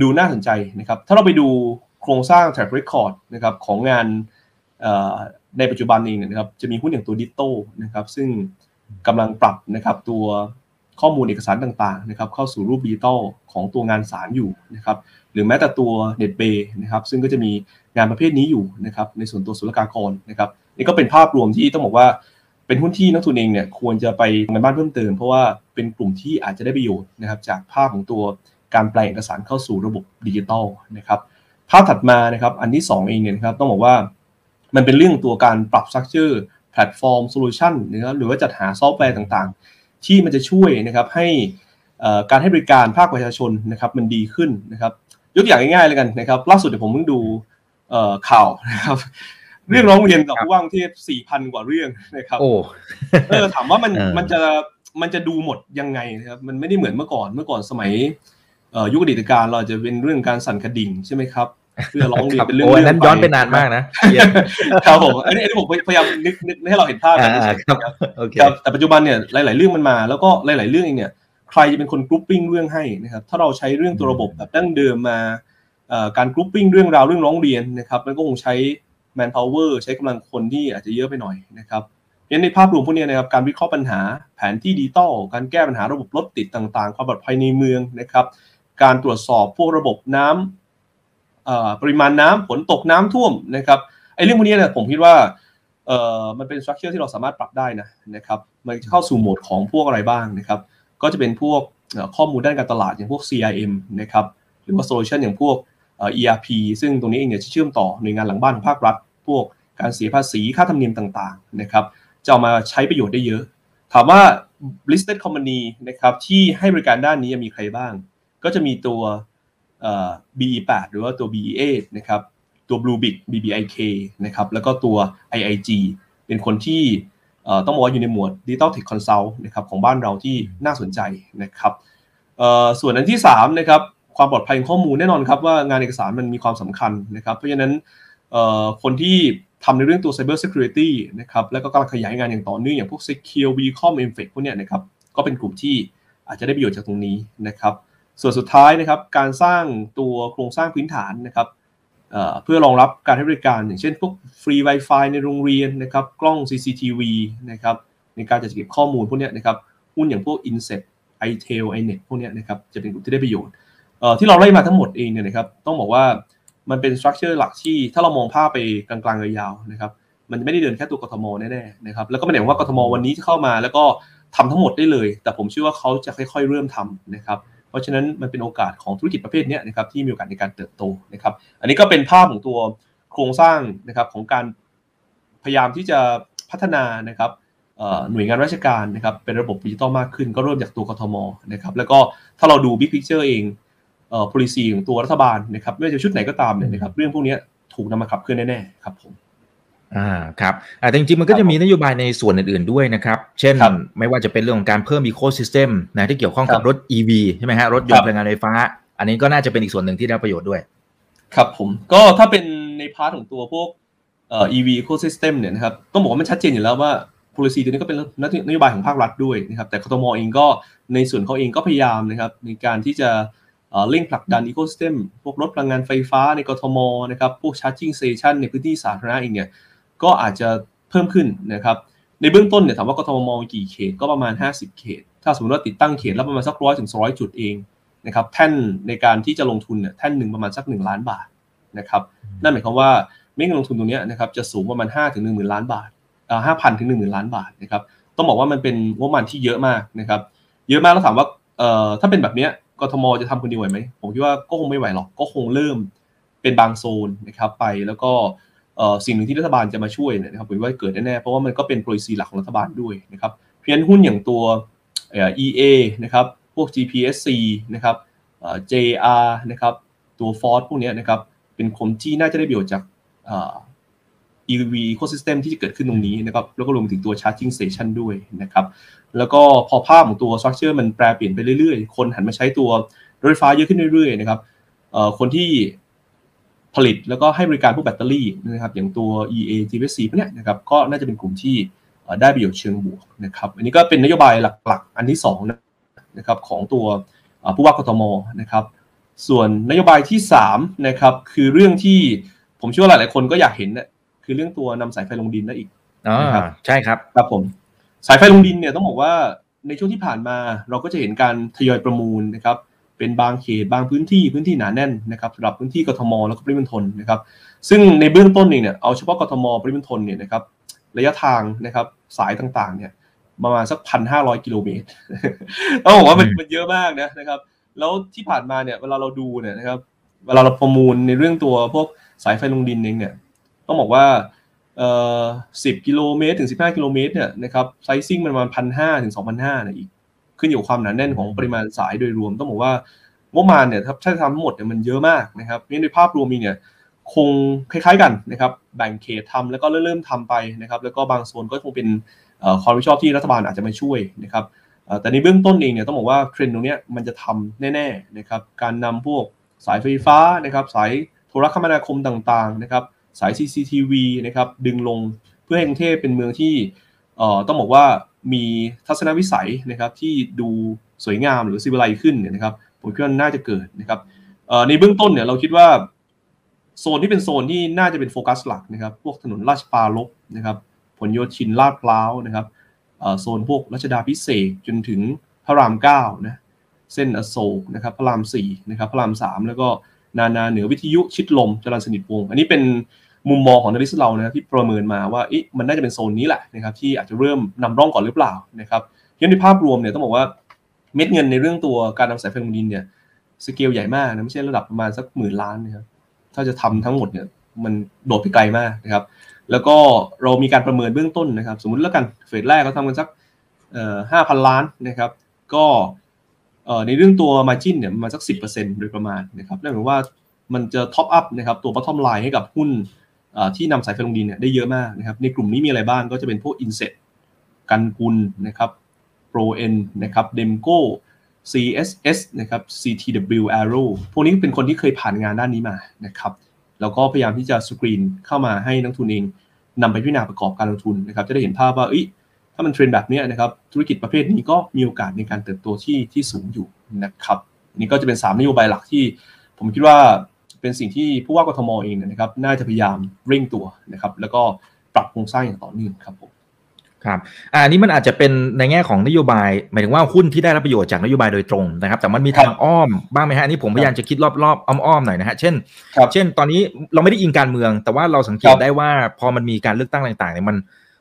ดูน่าสนใจนะครับ ถ้าเราไปดูโครงสร้าง track record นะครับของงานในปัจจุบันเองนะครับ จะมีหุ้นอย่างตัว DITTO นะครับ ซึ่งกำลังปรับนะครับตัวข้อมูลเอกสารต่างๆนะครับเข้าสู่รูปดิจิตอลของตัวงานศาลอยู่นะครับหรือแม้แต่ตัว NetBay นะครับซึ่งก็จะมีงานประเภทนี้อยู่นะครับในส่วนตัวศุลกากรนะครับนี่ก็เป็นภาพรวมที่ต้องบอกว่าเป็นหุ้นที่นักลงทุนเองเนี่ยควรจะไปทำงานบ้านเพิ่มเติมเพราะว่า เป็นกลุ่มที่อาจจะได้ประโยชน์นะครับจากภาพของตัวการแปลงเอกสารเข้าสู่ระบบดิจิตอลนะครับภาพถัดมานะครับอันที่ 2 เองเนี่ยครับต้องบอกว่ามันเป็นเรื่องตัวการปรับ structure แพลตฟอร์ม solution นะครับหรือว่าจัดหาซอฟต์แวร์ต่างๆ ที่มันจะช่วยนะครับให้การให้บริการภาคประชาชนนะครับมันดีขึ้นนะครับยกตัวอย่างง่ายๆเลยกันนะครับล่าสุดเดี๋ยวผมเพิ่งดูข่าวนะครับเรื่องร้องเรียนต่อผู้ว่างเทพสี่พันกว่าเรื่องนะครับโอ้เออถามว่ามันมันจะ มันจะดูหมดยังไงนะครับมันไม่ได้เหมือนเมื่อก่อนเมื่อก่อนสมัยยุคอดีตการเราจะเป็นเรื่องการสั่นกระดิ่งใช่ไหมครับเพื่อร้องเรียนเป็นเรื่องนั้นย้อนไปนานมากนะครับผมอันนี้อันนี้ผมพยายามนึกนึกให้เราเห็นภาพกันครับแต่ปัจจุบันเนี่ยหลาย ๆ เรื่องมันมา แล้วก็หลาย ๆ เรื่องเองเนี่ยใครจะเป็นคนกรุ๊ปปิ้งเรื่องให้นะครับถ้าเราใช้เรื่องตัวระบบแบบดั้งเดิมมาการ grouping เรื่องราวเรื่องร้องเรียนนะครับมันก็คงใช้ manpower ใช้กำลังคนที่อาจจะเยอะไปหน่อยนะครับ งั้นในภาพรวมพวกนี้นะครับการวิเคราะห์ปัญหาแผนที่ดิจิตอลการแก้ปัญหาระบบรถติดต่างๆ ความปลอดภัยในเมืองนะครับ การตรวจสอบพวกระบบน้ำปริมาณน้ำฝนตกน้ำท่วมนะครับไอ้เรื่องพวกนี้เนี่ยผมคิดว่าเอ่อมันเป็น structure ที่เราสามารถปรับได้นะนะครับมันจะเข้าสู่โหมดของพวกอะไรบ้างนะครับ ก็จะเป็นพวกข้อมูลด้านการตลาดอย่างพวก CRM นะครับหรือว่าโซลูชันอย่างพวก ERP ซึ่งตรงนี้เองเนี่ยจะเชื่อมต่อหน่วยงานหลังบ้านของภาครัฐ พวกการเสียภาษีค่าธรรมเนียมต่างๆนะครับ จะเอามาใช้ประโยชน์ได้เยอะ ถามว่า listed company นะครับที่ให้บริการด้านนี้มีใครบ้าง ก็จะมีตัว BE8 หรือว่าตัว BE8 นะครับตัว Bluebit BBIK นะครับแล้วก็ตัว IIG เป็นคนที่ต้องบอกว่าอยู่ในหมวด Digital Tech Consult นะครับของบ้านเราที่น่าสนใจนะครับส่วนอันที่3นะครับความปลอดภัยของข้อมูลแน่นอนครับว่างานเอกสารมันมีความสำคัญนะครับ เพราะฉะนั้นคนที่ ทำในเรื่องตัว Cyber Security นะครับแล้วก็กำลังขยายงานอย่างต่อเนื่องอย่างพวก Secure Vcom i n f e c พวกเนี้ยนะครับก็เป็นกลุ่มที่อาจจะได้ประโยชน์จากตรงนี้นะครับ ส่วนสุดท้ายนะครับการสร้างตัวโครงสร้างพื้นฐานนะครับเพื่อรองรับการให้บริการ อย่างเช่นพวกฟรี Wi-Fi ในโรงเรียนนะครับกล้อง CCTV นะครับในการจัดเก็บข้อมูลพวกนี้นะครับหุ้นอย่างพวก Inset iTel iNet พวกนี้นะครับจะเป็นกลุ่มที่ได้ประโยชน์ที่เราไล่มาทั้งหมดเองเนี่ยนะครับต้องบอกว่า มันเป็นสตรัคเจอร์หลักที่ถ้าเรามองภาพไปกลางๆยาวๆนะครับมันไม่ได้เดินแค่ตัวกทมแน่ๆนะครับแล้วก็ไม่ได้หมายว่ากทมวันนี้จะเข้ามา แล้วก็ทำทั้งหมดได้เลย แต่ผมเชื่อว่าเขาจะค่อย ๆ เริ่มทำนะครับเพราะฉะนั้นมันเป็นโอกาสของธุรกิจประเภทนี้นะครับที่มีโอกาสในการเติบโตนะครับอันนี้ก็เป็นภาพของตัวโครงสร้างนะครับของการพยายามที่จะพัฒนานะครับหน่วยงานราชการนะครับเป็นระบบดิจิตอลมากขึ้น ก็เริ่มจากตัวกทมนะครับแล้วก็ถ้าเราดู big picture เอง เอ่อ policy ของตัวรัฐบาลนะครับไม่ว่าจะชุดไหนก็ตามเนี่ยนะครับเรื่องพวกนี้ถูกนำมาขับเคลื่อนแน่ๆครับผมอ่าครับแต่จริงๆมันก็จะมีนโยบายในส่วนอื่นๆด้วยนะครับ เช่น ไม่ว่าจะเป็นเรื่องของการเพิ่ม ecosystem นะที่เกี่ยวข้องกับรถ EV ใช่ไหมฮะรถยนต์พลังงานไฟฟ้า อันนี้ก็น่าจะเป็นอีกส่วนหนึ่งที่ได้ประโยชน์ด้วย ครับผมก็ถ้าเป็นใน part ของตัวพวกเอ่อ EV ecosystem เนี่ยนะครับต้องบอกว่ามันชัดเจนอยู่แล้วว่า policy ตัวนี้ก็เป็นนโยบายของภาครัฐด้วยนะครับแต่กทมเองก็ในส่วนเขาเองก็พยายามนะครับในการที่จะ เร่งผลักดัน ecosystem พวกรถพลังงานไฟฟ้าในกทมนะครับพวก charging station ในพื้นที่สาธารณะเองเนี่ยก็อาจจะเพิ่มขึ้นนะครับในเบื้องต้นเนี่ยถามว่ากทมมองกี่เขตก็ประมาณ 50 เขต ถ้าสมมติว่าติดตั้งเขตแล้วประมาณสักร้อยถึงสองร้อยจุดเองนะครับแท่นในการที่จะลงทุนเนี่ยแท่นหนึ่งประมาณสัก 1 ล้านบาทนะครับนั่นหมายความว่าไม่เงินลงทุนตรงนี้นะครับจะสูงประมาณ5ถึง1 0,000ล้านบาทอ่าห้าพันถึงหนึ่งหมื่นล้านบาทนะครับต้องบอกว่ามันเป็นงบประมาณที่เยอะมากนะครับเยอะมากแล้วถามว่าเอ่อถ้าเป็นแบบเนี้ย กทมจะทำคนเดียวไหวไหมผมคิดว่าก็คงไม่ไหวหรอกก็คงเริ่มเป็นบางโซนนะครับไปแล้วก็สิ่งหนึ่งที่รัฐบาลจะมาช่วยเนี่ยนะครับผมว่าเกิดแน่ๆเพราะว่ามันก็เป็นโปรซีหลักของรัฐบาลด้วยนะครับเพียงหุ้นอย่างตัว EA นะครับพวก GPSC นะครับ JR นะครับตัว Ford พวกนี้นะครับเป็นคนที่น่าจะได้ประโยชน์จาก EV ecosystem ที่จะเกิดขึ้นตรงนี้นะครับแล้วก็รวมถึงตัว charging station ด้วยนะครับแล้วก็พอภาพของตัว structure มันแปรเปลี่ยนไปเรื่อยๆ คนหันมาใช้ตัวรถไฟฟ้าเยอะขึ้นเรื่อยๆนะครับคนที่ผลิตแล้วก็ให้บริการพวกแบตเตอรี่นะครับอย่างตัว EA GVC พวกนี้นะครับก็น่าจะเป็นกลุ่มที่ได้ประโยชน์เชิงบวกนะครับอันนี้ก็เป็นนโยบายหลักๆ อันที่2นะครับของตัวผู้ว่ากทมนะครับส่วนนโยบายที่3นะครับคือเรื่องที่ผมเชื่อว่าหลายๆคนก็อยากเห็นนะ คือเรื่องตัวนำสายไฟลงดินนั่นอีกนะครับใช่ครับครับผมสายไฟลงดินเนี่ยต้องบอกว่าในช่วงที่ผ่านมาเราก็จะเห็นการทยอยประมูลนะครับเป็นบางเขตบางพื้นที่พื้นที่หนาแน่นนะครับสำหรับพื้นที่กทมแล้วก็ปริมณฑลนะครับซึ่งในเบื้องต้นเนี่ยเอาเฉพาะกทมปริมณฑลเนี่ยนะครับระยะทางนะครับสายต่างๆเนี่ยประมาณสักพันห้าร้อยกิโลเมตรต้องบอกว่ามันมันเยอะมากนะนะครับ แล้วที่ผ่านมาเนี่ยเวลาเราดูเนี่ยนะครับเวลาเราประมูลในเรื่องตัวพวกสายไฟลงดินเองเนี่ย ต้องบอกว่าเอ่อสิบกิโลเมตรถึงสิบห้ากิโลเมตรเนี่ยนะครับไซซิ่งมันประมาณพันห้าถึงสองพันห้านะอีกขึ้นอยู่ความหนาแน่นของปริมาณสายโดยรวม ต้องบอกว่างบประมาณเนี่ยถ้าถ้าทำทั้งหมดเนี่ยมันเยอะมากนะครับนี่ในภาพรวมมีเนี่ยคงคล้ายๆกันนะครับแบ่งเขตทำแล้วก็เริ่มทำไปนะครับแล้วก็บางโซนก็คงเป็นความรับผิดชอบที่รัฐบาลอาจจะมาช่วยนะครับแต่ในเบื้องต้นเองเนี่ยต้องบอกว่าเทรนด์ตรงนี้มันจะทำแน่ๆนะครับการนำพวกสายไฟฟ้านะครับสายโทรคมนาคมต่างๆนะครับ สาย CCTV นะครับดึงลงเพื่อให้กรุงเทพเป็นเมืองที่ต้องบอกว่ามีทัศนวิสัยนะครับที่ดูสวยงามหรือซีวิไลขึ้นเนี่ยนะครับผมคิดว่าน่าจะเกิดนะครับในเบื้องต้นเนี่ยเราคิดว่าโซนที่เป็นโซนที่น่าจะเป็นโฟกัสหลักนะครับ พวกถนนราชปาลบนะครับผลโยชินลาดพร้าวนะครับโซนพวกรัชดาพิเศษจนถึงพระรามเก้านะเส้นอโศกนะครับพระรามสี่นะครับพระรามสามแล้วก็ นานาเหนือวิทยุชิดลมจรัญสนิทวง อันนี้เป็นมุมมองของนักวิทยาเรานะที่ประเมินมาว่ามันน่าจะเป็นโซนนี้แหละนะครับที่อาจจะเริ่มนำร่องก่อนหรือเปล่านะครับงั้นในภาพรวมเนี่ยต้องบอกว่าเม็ดเงินในเรื่องตัวการนำสายไฟฟ้าลงดินเนี่ยสเกลใหญ่มากนะไม่ใช่ระดับประมาณสักหมื่นล้านนะครับถ้าจะทำทั้งหมดเนี่ยมันโดดไปไกลมากนะครับ แล้วก็เรามีการประเมินเบื้องต้นนะครับ สมมุติแล้วกัน phase แรกเขาทำกันสักห้าพันล้านนะครับ ก็ ในเรื่องตัว margin เนี่ยมาสักสิบโดยประมาณนะครับนั่นหมายว่ามันจะ top up นะครับตัว bottom line ให้กับหุ้นที่นำสายไฟลงดินเนี่ยได้เยอะมากนะครับในกลุ่มนี้มีอะไรบ้างก็จะเป็นพวก Inset กันกุลนะครับ PROEN นะครับ Demco CSS นะครับ CTW Arrow พวกนี้เป็นคนที่เคยผ่านงานด้านนี้มานะครับแล้วก็พยายามที่จะสกรีนเข้ามาให้นักลงทุนเองนำไปพิจารณาประกอบการลงทุนนะครับจะได้เห็นภาพว่าถ้ามันเทรนแบบนี้นะครับธุรกิจประเภทนี้ก็มีโอกาสในการเติบโตที่ที่สูงอยู่นะครับนี่ก็จะเป็น 3 นโยบายหลักที่ ผมคิดว่าเป็นสิ่งที่ผู้ว่ากทมเองนะครับน่าจะพยายามเร่งตัวนะครับแล้วก็ปรับโครงสร้างอย่างต่อเนื่องครับผมครับอ่านี่มันอาจจะเป็นในแง่ของนโยบาย หมายถึงว่าหุ้นที่ได้รับประโยชน์จากนโยบายโดยตรงนะครับ แต่มันมีทางอ้อมบ้างไหมฮะนี่ผมพยายามจะคิดรอบๆอ้อมๆหน่อยนะฮะเช่น เช่น ตอนนี้เราไม่ได้อิงการเมือง แต่ว่าเราสังเกตได้ว่าพอมันมีการเลือกตั้งต่างๆเนี่ยมัน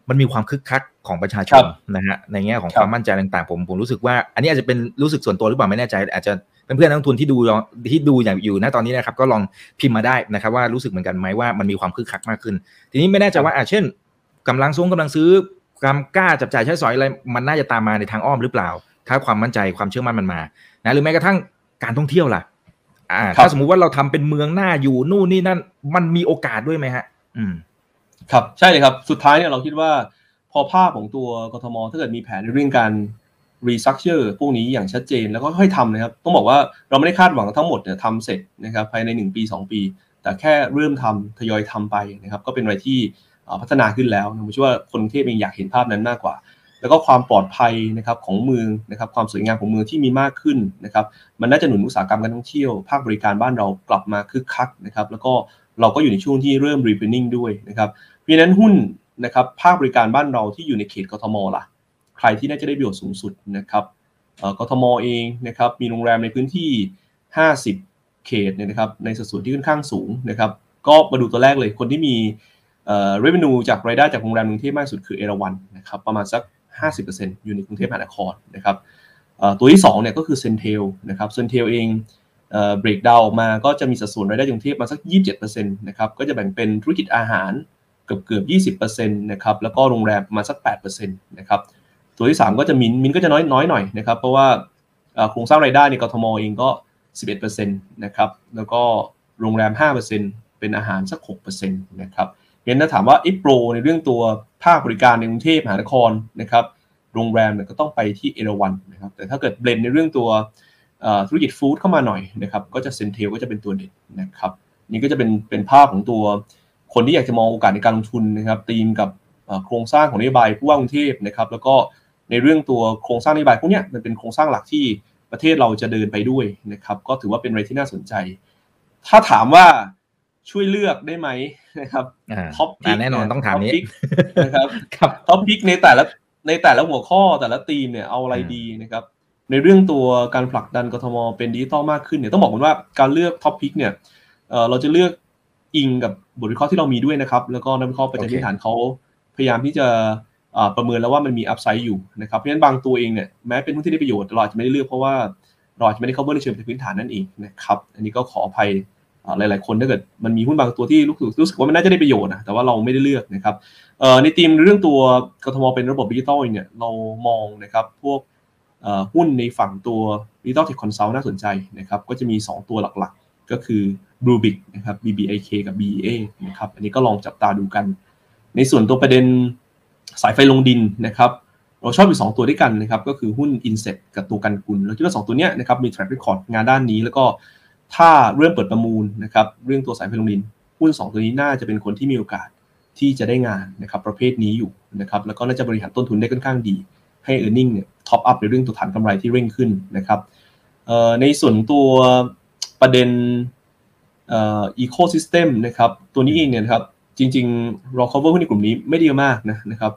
มันมีความคึกคัก ของประชาชนนะฮะในแง่ของความมั่นใจต่างๆผมผมรู้สึกว่า อันนี้อาจจะเป็นรู้สึกส่วนตัวหรือเปล่าไม่แน่ใจ อาจจะเพื่อนๆนักทุนที่ดูที่ดูอย่างอยู่นะตอนนี้นะครับก็ลองพิมพ์มาได้นะครับว่ารู้สึกเหมือนกันไหมว่ามันมีความคึกคักมากขึ้น ทีนี้ไม่แน่ใจว่าอ่าเช่นกำลังซื้อกำลังซื้อกำกล้าจับจ่ายใช้สอยอะไรมันน่าจะตามมาในทางอ้อมหรือเปล่า ถ้าความมั่นใจความเชื่อมั่นมันมานะหรือแม้กระทั่งการท่องเที่ยวล่ะอ่าถ้าสมมุติว่าเราทำเป็นเมืองหน้าอยู่นู่นนี่นั่นมันมีโอกาสด้วยไหมฮะ อืม ครับใช่เลยครับ สุดท้ายเนี่ยเราคิดว่า พอภาพของตัวกทมถ้าเกิดมีแผนในเรื่องการrestructure พวกนี้อย่างชัดเจนแล้วก็ค่อยทำนะครับ ต้องบอกว่าเราไม่ได้คาดหวังทั้งหมดเนี่ยทำเสร็จนะครับภายใน 1 ปี 2 ปี แต่แค่เริ่มทำทยอยทำไปนะครับก็เป็นอะไรที่พัฒนาขึ้นแล้วผมเชื่อว่าคนกรุงเทพเองอยากเห็นภาพนั้นมากกว่า แล้วก็ความปลอดภัยนะครับของเมืองนะครับความสวยงามของเมืองที่มีมากขึ้นนะครับมันน่าจะหนุนอุตสาหกรรมการท่องเที่ยวภาคบริการบ้านเรากลับมาคึกคักนะครับแล้วก็เราก็อยู่ในช่วงที่เริ่ม reopening ด้วยนะครับเพราะนั้นหุ้น นะครับภาคบริการบ้านเราที่อยู่ในเขตกทมล่ะ ใครที่น่าจะได้ประโยชน์สูงสุดนะครับกทมเองนะครับมีโรงแรมในพื้นที่ 50 เขตเนี่ยนะครับในสัดส่วนที่ค่อนข้างสูงนะครับก็มาดูตัวแรกเลยคนที่มีเอ่อ revenue จากรายได้จากโรงแรมกรุงเทพมากสุดคือเอราวัณนะครับประมาณสัก 50%อยู่ในกรุงเทพมหานครนะครับตัวที่2เนี่ยก็คือ CENTEL นะครับ CENTEL เองเอ่อ break down ออกมาก็จะมีสัดส่วนรายได้กรุงเทพมาสัก 27%นะครับก็จะแบ่งเป็นธุรกิจอาหาร เกือบเกือบ20%นะครับแล้วก็โรงแรมมาสัก8%นะครับตัวที่3ก็จะมินมินก็จะน้อยน้อยหน่อยนะครับเพราะว่าโครงสร้างรายได้ในกทมเองก็11%นะครับแล้วก็โรงแรม5%เป็นอาหารสัก6%นะครับเห็นถ้าถามว่าอิโปรในเรื่องตัวภาคบริการในกรุงเทพมหานครนะครับโรงแรมเนี่ยก็ต้องไปที่เอราวันนะครับแต่ถ้าเกิดเบลนในเรื่องตัวธุรกิจ food เข้ามาหน่อยนะครับก็จะ CENTEL ก็จะเป็นตัวเด็ดนะครับนี่ก็จะเป็นเป็นภาพของตัว คนที่อยากจะมองโอกาสในการลงทุนนะครับธีมกับโครงสร้างของนโยบายผู้ว่ากรุงเทพนะครับ แล้วก็ในเรื่องตัวโครงสร้างนโยบายพวกนี้มันเป็นโครงสร้างหลักที่ประเทศเราจะเดินไปด้วยนะครับ ก็ถือว่าเป็นอะไรที่น่าสนใจ ถ้าถามว่าช่วยเลือกได้ไหมนะครับ top pick แน่นอนต้องถามนี้นะครับ top pick ในแต่ละในแต่ละหัวข้อแต่ละธีมเนี่ยเอาอะไรดีนะครับ ในเรื่องตัวการผลักดันกทมเป็นดิจิตอลมากขึ้นเนี่ยต้องบอกกันว่าการเลือก top pick เนี่ยเราจะเลือกอิงกับ บทวิเคราะห์ที่เรามีด้วยนะครับ แล้วก็นักวิเคราะห์ปัจจัยพื้นฐานเขาพยายามที่จะประเมินแล้วว่ามันมี upside อยู่นะครับ เพราะฉะนั้นบางตัวเองเนี่ยแม้เป็นหุ้นที่ได้ประโยชน์เราอาจจะไม่ได้เลือกเพราะว่าเราอาจจะไม่ได้ cover ในเชิงพื้นฐานนั่นเองนะครับ อันนี้ก็ขออภัยหลาย ๆ คนถ้าเกิดมันมีหุ้นบางตัวที่รู้สึกรู้สึกว่ามันน่าจะได้ประโยชน์นะแต่ว่าเราไม่ได้เลือกนะครับในทีมเรื่องตัวกทมเป็นระบบดิจิตอลเนี่ยเรามองนะครับพวกหุ้นในฝั่งตัว Digital Tech Consult น่าสนใจนะครับก็จะมี 2 ตัวหลัก ๆ ก็คือ Bluebic นะครับ BBIK กับ BEA นะครับอันนี้ก็ลองจับตาดูกัน ในส่วนตัวประเด็นสายไฟลงดินนะครับเราชอบอยู่ 2 ตัวด้วยกันนะครับก็คือหุ้น Inset กับตัวกันกุลเราคิดว่า 2 ตัวเนี้ยนะครับมี track record งานด้านนี้ แล้วก็ถ้าเริ่มเปิดประมูลนะครับเรื่องตัวสายไฟลงดิน หุ้น 2 ตัวนี้น่าจะเป็นคนที่มีโอกาสที่จะได้งานนะครับประเภทนี้อยู่นะครับแล้วก็น่าจะบริหารต้นทุนได้ค่อนข้างดี ให้ e a r n i n g เนี่ย top up ในเรื่องตัวฐานกำไรที่เร่งขึ้นนะครับในส่วนตัวประเด็น เอ่อ ecosystem นะครับตัวนี้เองเนี่ยครับจริง ๆ เรา cover หุ้นในกลุ่มนี้ไม่ได้มากนะนะครับ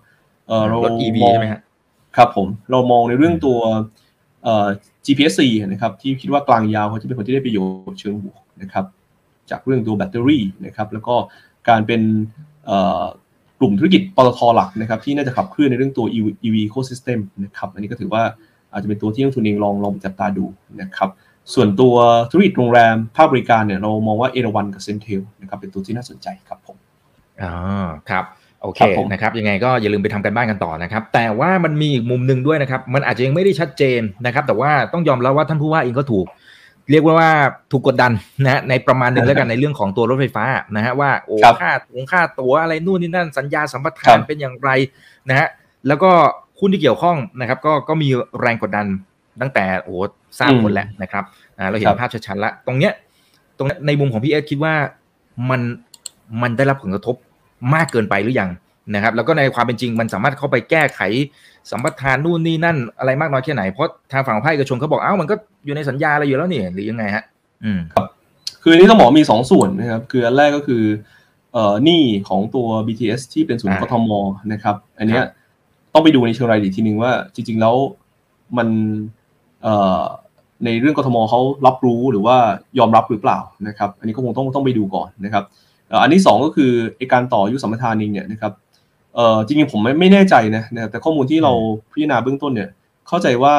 เออเรา EV ใช่ไหมครับครับผมเรามองในเรื่องตัวเอ่อ GPSC นะครับที่คิดว่ากลางยาวเขาจะเป็นคนที่ได้ประโยชน์เชิงบวกนะครับจากเรื่องตัวแบตเตอรี่นะครับแล้วก็การเป็นกลุ่มธุรกิจปตทหลักนะครับที่น่าจะขับเคลื่อนในเรื่องตัว EV ecosystem นะครับอันนี้ก็ถือว่าอาจจะเป็นตัวที่นักทุนเองลองลองจับตาดูนะครับ ส่วนตัวธุรกิจโรงแรมภาคบริการเนี่ยเรามองว่าเอราวันกับเซนเทลนะครับเป็นตัวที่น่าสนใจครับผมอ๋อครับโอเคนะครับยังไงก็อย่าลืมไปทำกันบ้านกันต่อนะครับ แต่ว่ามันมีอีกมุมหนึ่งด้วยนะครับ มันอาจจะยังไม่ได้ชัดเจนนะครับ แต่ว่าต้องยอมรับว่าท่านผู้ว่าเองก็ถูก เรียกว่าว่าถูกกดดันนะในประมาณหนึ่งแล้วกันในเรื่องของตัวรถไฟฟ้านะฮะว่าโอ้ค่าตัวค่าตั๋วอะไรนู่นนี่นั่นสัญญาสัมปทานเป็นอย่างไรนะฮะแล้วก็หุ้นที่เกี่ยวข้องนะครับ ก็ก็มีแรงกดดัน ตั้งแต่โอ้ทราบผลแล้วนะครับเราเห็นภาพชัดๆแล้วตรงเนี้ย ตรงในมุมของพี่เอสคิดว่ามันมันได้รับผลกระทบมากเกินไปหรือยังนะครับ แล้วก็ในความเป็นจริงมันสามารถเข้าไปแก้ไขสัมปทานนู่นนี่นั่นอะไรมากน้อยแค่ไหนเพราะทางฝั่งภาคเอกชนเขาบอกเอ้ามันก็อยู่ในสัญญาอะไรอยู่แล้วนี่หรือยังไงฮะ อืมครับคือนี้ต้องบอกมีสองส่วนนะครับคืออันแรกก็คือเอ่อหนี้ของตัว BTS ที่เป็นศูนย์กทมนะครับ อันนี้ต้องไปดูในเชิงรายละเอียดทีนึงว่าจริง ๆ แล้วมันเอ่อ ในเรื่องกทมเขารับรู้หรือว่ายอมรับหรือเปล่านะครับ อันนี้ก็คงต้องต้องไปดูก่อนนะครับอันที่2ก็คือการต่ออายุสัมปทานเองเนี่ยนะครับเอ่อจริงๆผมไม่ไม่แน่ใจนะนะแต่ข้อมูลที่เราพิจารณาเบื้องต้นเนี่ยเข้าใจว่า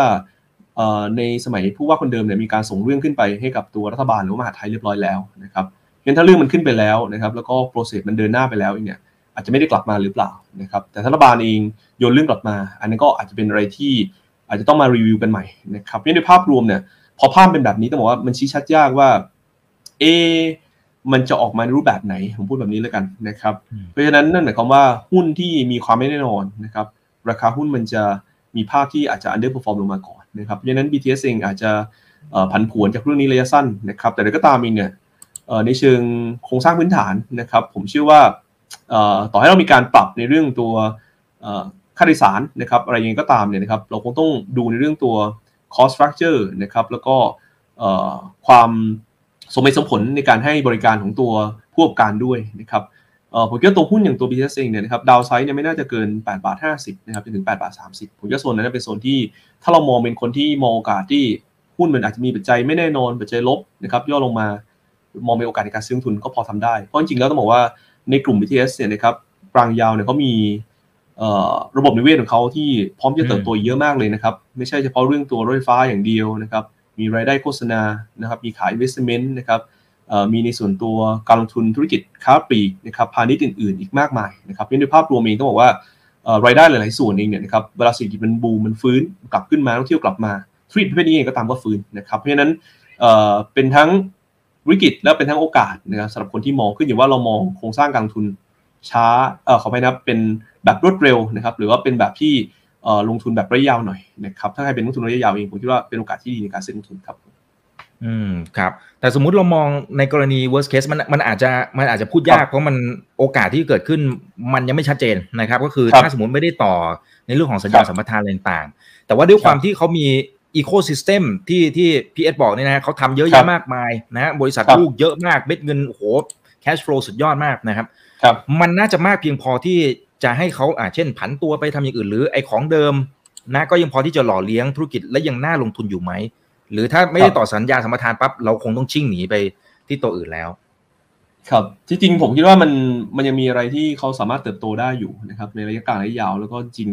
เอ่อในสมัยผู้ว่าคนเดิมเนี่ยมีการส่งเรื่องขึ้นไปให้กับตัวรัฐบาลหรือมหาไทยเรียบร้อยแล้วนะครับเห็นถ้าเรื่องมันขึ้นไปแล้วนะครับ แล้วก็โปรเซสมันเดินหน้าไปแล้วเนี่ยอาจจะไม่ได้กลับมาหรือเปล่านะครับ แต่รัฐบาลเองโยนเรื่องกลับมา อันนี้ก็อาจจะเป็นอะไรที่ อาจจะต้องมารีวิวกันใหม่นะครับเพราะในภาพรวมเนี่ยพอภาพเป็นแบบนี้ต้องบอกว่ามันชี้ชัดยากว่าเอมันจะออกมาในรูปแบบไหนผมพูดแบบนี้แล้วกันนะครับ เพราะฉะนั้นนั่นหมายความว่าหุ้นที่มีความไม่แน่นอนนะครับ ราคาหุ้นมันจะมีภาพที่อาจจะ underperform ลงมาก่อนนะครับเพราะฉะนั้น BTS เองอาจจะผันผวนจากเรื่องนี้ระยะสั้นนะครับ แต่ใดก็ตามเองเนี่ยในเชิงโครงสร้างพื้นฐานนะครับ ผมเชื่อว่าต่อให้เรามีการปรับในเรื่องตัว ค่าโดยสารนะครับอะไรยังไงก็ตามเนี่ยนะครับเราคงต้องดูในเรื่องตัว cost structure นะครับแล้วก็ความสมเหตุสมผลในการให้บริการของตัวผู้ประกอบการด้วยนะครับผมคิดว่าตัวหุ้นอย่างตัว BTS เองเนี่ยนะครับดาวไซด์เนี่ยไม่น่าจะเกิน8บาท50นะครับจนถึง8บาท30 ผมคิดว่าโซนนั้นเป็นโซนที่ถ้าเรามองเป็นคนที่มองโอกาสที่หุ้นมันอาจจะมีปัจจัยไม่แน่นอนปัจจัยลบนะครับย่อลงมามองเป็นโอกาสในการซื้อทุนก็พอทำได้ เพราะจริงๆแล้วต้องบอกว่าในกลุ่ม BTS เนี่ยนะครับกลางยาวเนี่ยเขามี ระบบนิเวศของเขาที่พร้อมจะเติบโตเยอะมากเลยนะครับ ไม่ใช่เฉพาะเรื่องตัวรถไฟฟ้าอย่างเดียวนะครับ มีรายได้โฆษณานะครับ มีขาย investment นะครับมีในส่วนตัวการลงทุนธุรกิจค้าปลีกนะครับพาณิชย์อื่นๆ อีกมากมายนะครับเพราะในภาพรวมเองต้องบอกว่ารายได้หลายๆส่วนเองเนี่ยนะครับเวลาเศรษฐกิจมันบูมมันฟื้นกลับขึ้นมาท่องเที่ยวกลับมาธุรกิจประเภทนี้เองก็ตามก็ฟื้นนะครับเพราะฉะนั้นเป็นทั้งวิกฤตและเป็นทั้งโอกาสนะครับสำหรับคนที่มองขึ้นอยู่ว่าเรามองโครงสร้างการลงทุนช้าเออขอไปนะเป็น แบบรวดเร็วนะครับหรือว่าเป็นแบบที่ลงทุนแบบระยะยาวหน่อยนะครับถ้าใครเป็นลงทุนระยะยาวเองผมคิดว่าเป็นโอกาสที่ดีในการซื้อลงทุนครับอืมครับแต่สมมุติเรามองในกรณี worst case มันมันอาจจะมันอาจจะพูดยากเพราะมันโอกาสที่เกิดขึ้นมันยังไม่ชัดเจนนะครับ ก็คือถ้าสมมติไม่ได้ต่อในเรื่องของสัญญาสัมปทานต่างๆ แต่ว่าด้วยความที่เขามี ecosystem ที่ที่พี่เอสบอกนี่นะเขาทำเยอะแยะมากมายนะบริษัทลูกเยอะมากเม็ดเงินโอ้โหแคชฟลูสุดยอดมากนะครับ มันน่าจะมากเพียงพอที่ จะให้เขาอ่าเช่น ผันตัวไปทำอย่างอื่นหรือไอ้ของเดิมนะก็ยังพอที่จะหล่อเลี้ยงธุรกิจและยังน่าลงทุนอยู่ไหม หรือถ้าไม่ได้ต่อสัญญาสัมปทานปั๊บเราคงต้องชิ่งหนีไปที่ตัวอื่นแล้ว ครับที่จริงผมคิดว่ามันมันยังมีอะไรที่เขาสามารถเติบโตได้อยู่นะครับในระยะกลางระยะยาวแล้วก็จริง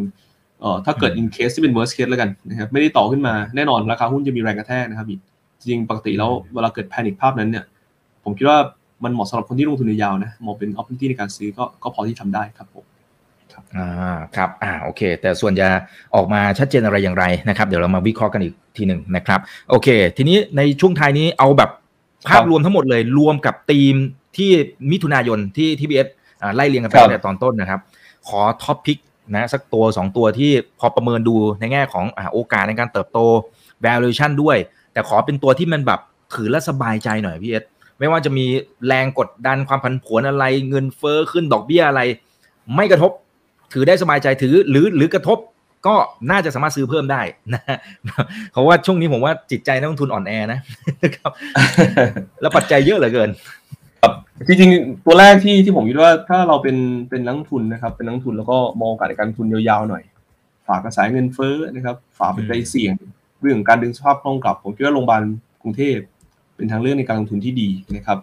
เอ่อถ้าเกิด in case ที่เป็น worst case แล้วกันนะครับไม่ได้ต่อขึ้นมาแน่นอนราคาหุ้นจะมีแรงกระแทกนะครับจริงปกติแล้วเวลาเกิด panic ภาพนั้นเนี่ยผมคิดว่ามันเหมาะสำหรับคนที่ลงทุนยาวนะมองเป็น opportunity ในการซื้อก็ก็พอที่ทำได้ครับผม อ่าครับอ่าโอเค แต่ส่วนจะออกมาชัดเจนอะไรอย่างไรนะครับ เดี๋ยวเรามาวิเคราะห์กันอีกทีหนึ่งนะครับ โอเค ทีนี้ในช่วงท้ายนี้เอาแบบภาพรวมทั้งหมดเลยรวมกับธีมที่มิถุนายนที่ที่บีเอสไล่เรียงกันไปตั้งแต่ตอนต้นนะครับ ขอ top pick นะสักตัว 2 ตัวที่พอประเมินดูในแง่ของอโอกาสในการเติบโต valuation ด้วย แต่ขอเป็นตัวที่มันแบบถือและสบายใจหน่อยพี่เอสไม่ว่าจะมีแรงกดดันความผันผวนอะไรเงินเฟอ้อขึ้นดอกเบี้ยอะไร ไม่กระทบ ถือได้สบายใจถือหรือหรือกระทบก็น่าจะสามารถซื้อเพิ่มได้นะเพราะว่าช่วงนี้ผมว่าจิตใจนักลงทุนอ่อนแอนะครับแล้วปัจจัยเยอะเหลือเกินครับจริงๆตัวแรกที่ที่ผมคิดว่าถ้าเราเป็นเป็นนักทุนนะครับ เป็นนักทุนแล้วก็มองการการทุนยาวๆหน่อย ฝากกระแสเงินเฟ้อนะครับ ฝากเป็นใจเสี่ยง เรื่องการดึงสภาพคล่องกลับ ผมคิดว่าโรงพยาบาลกรุงเทพเป็นทางเลือกในการลงทุนที่ดีนะครับ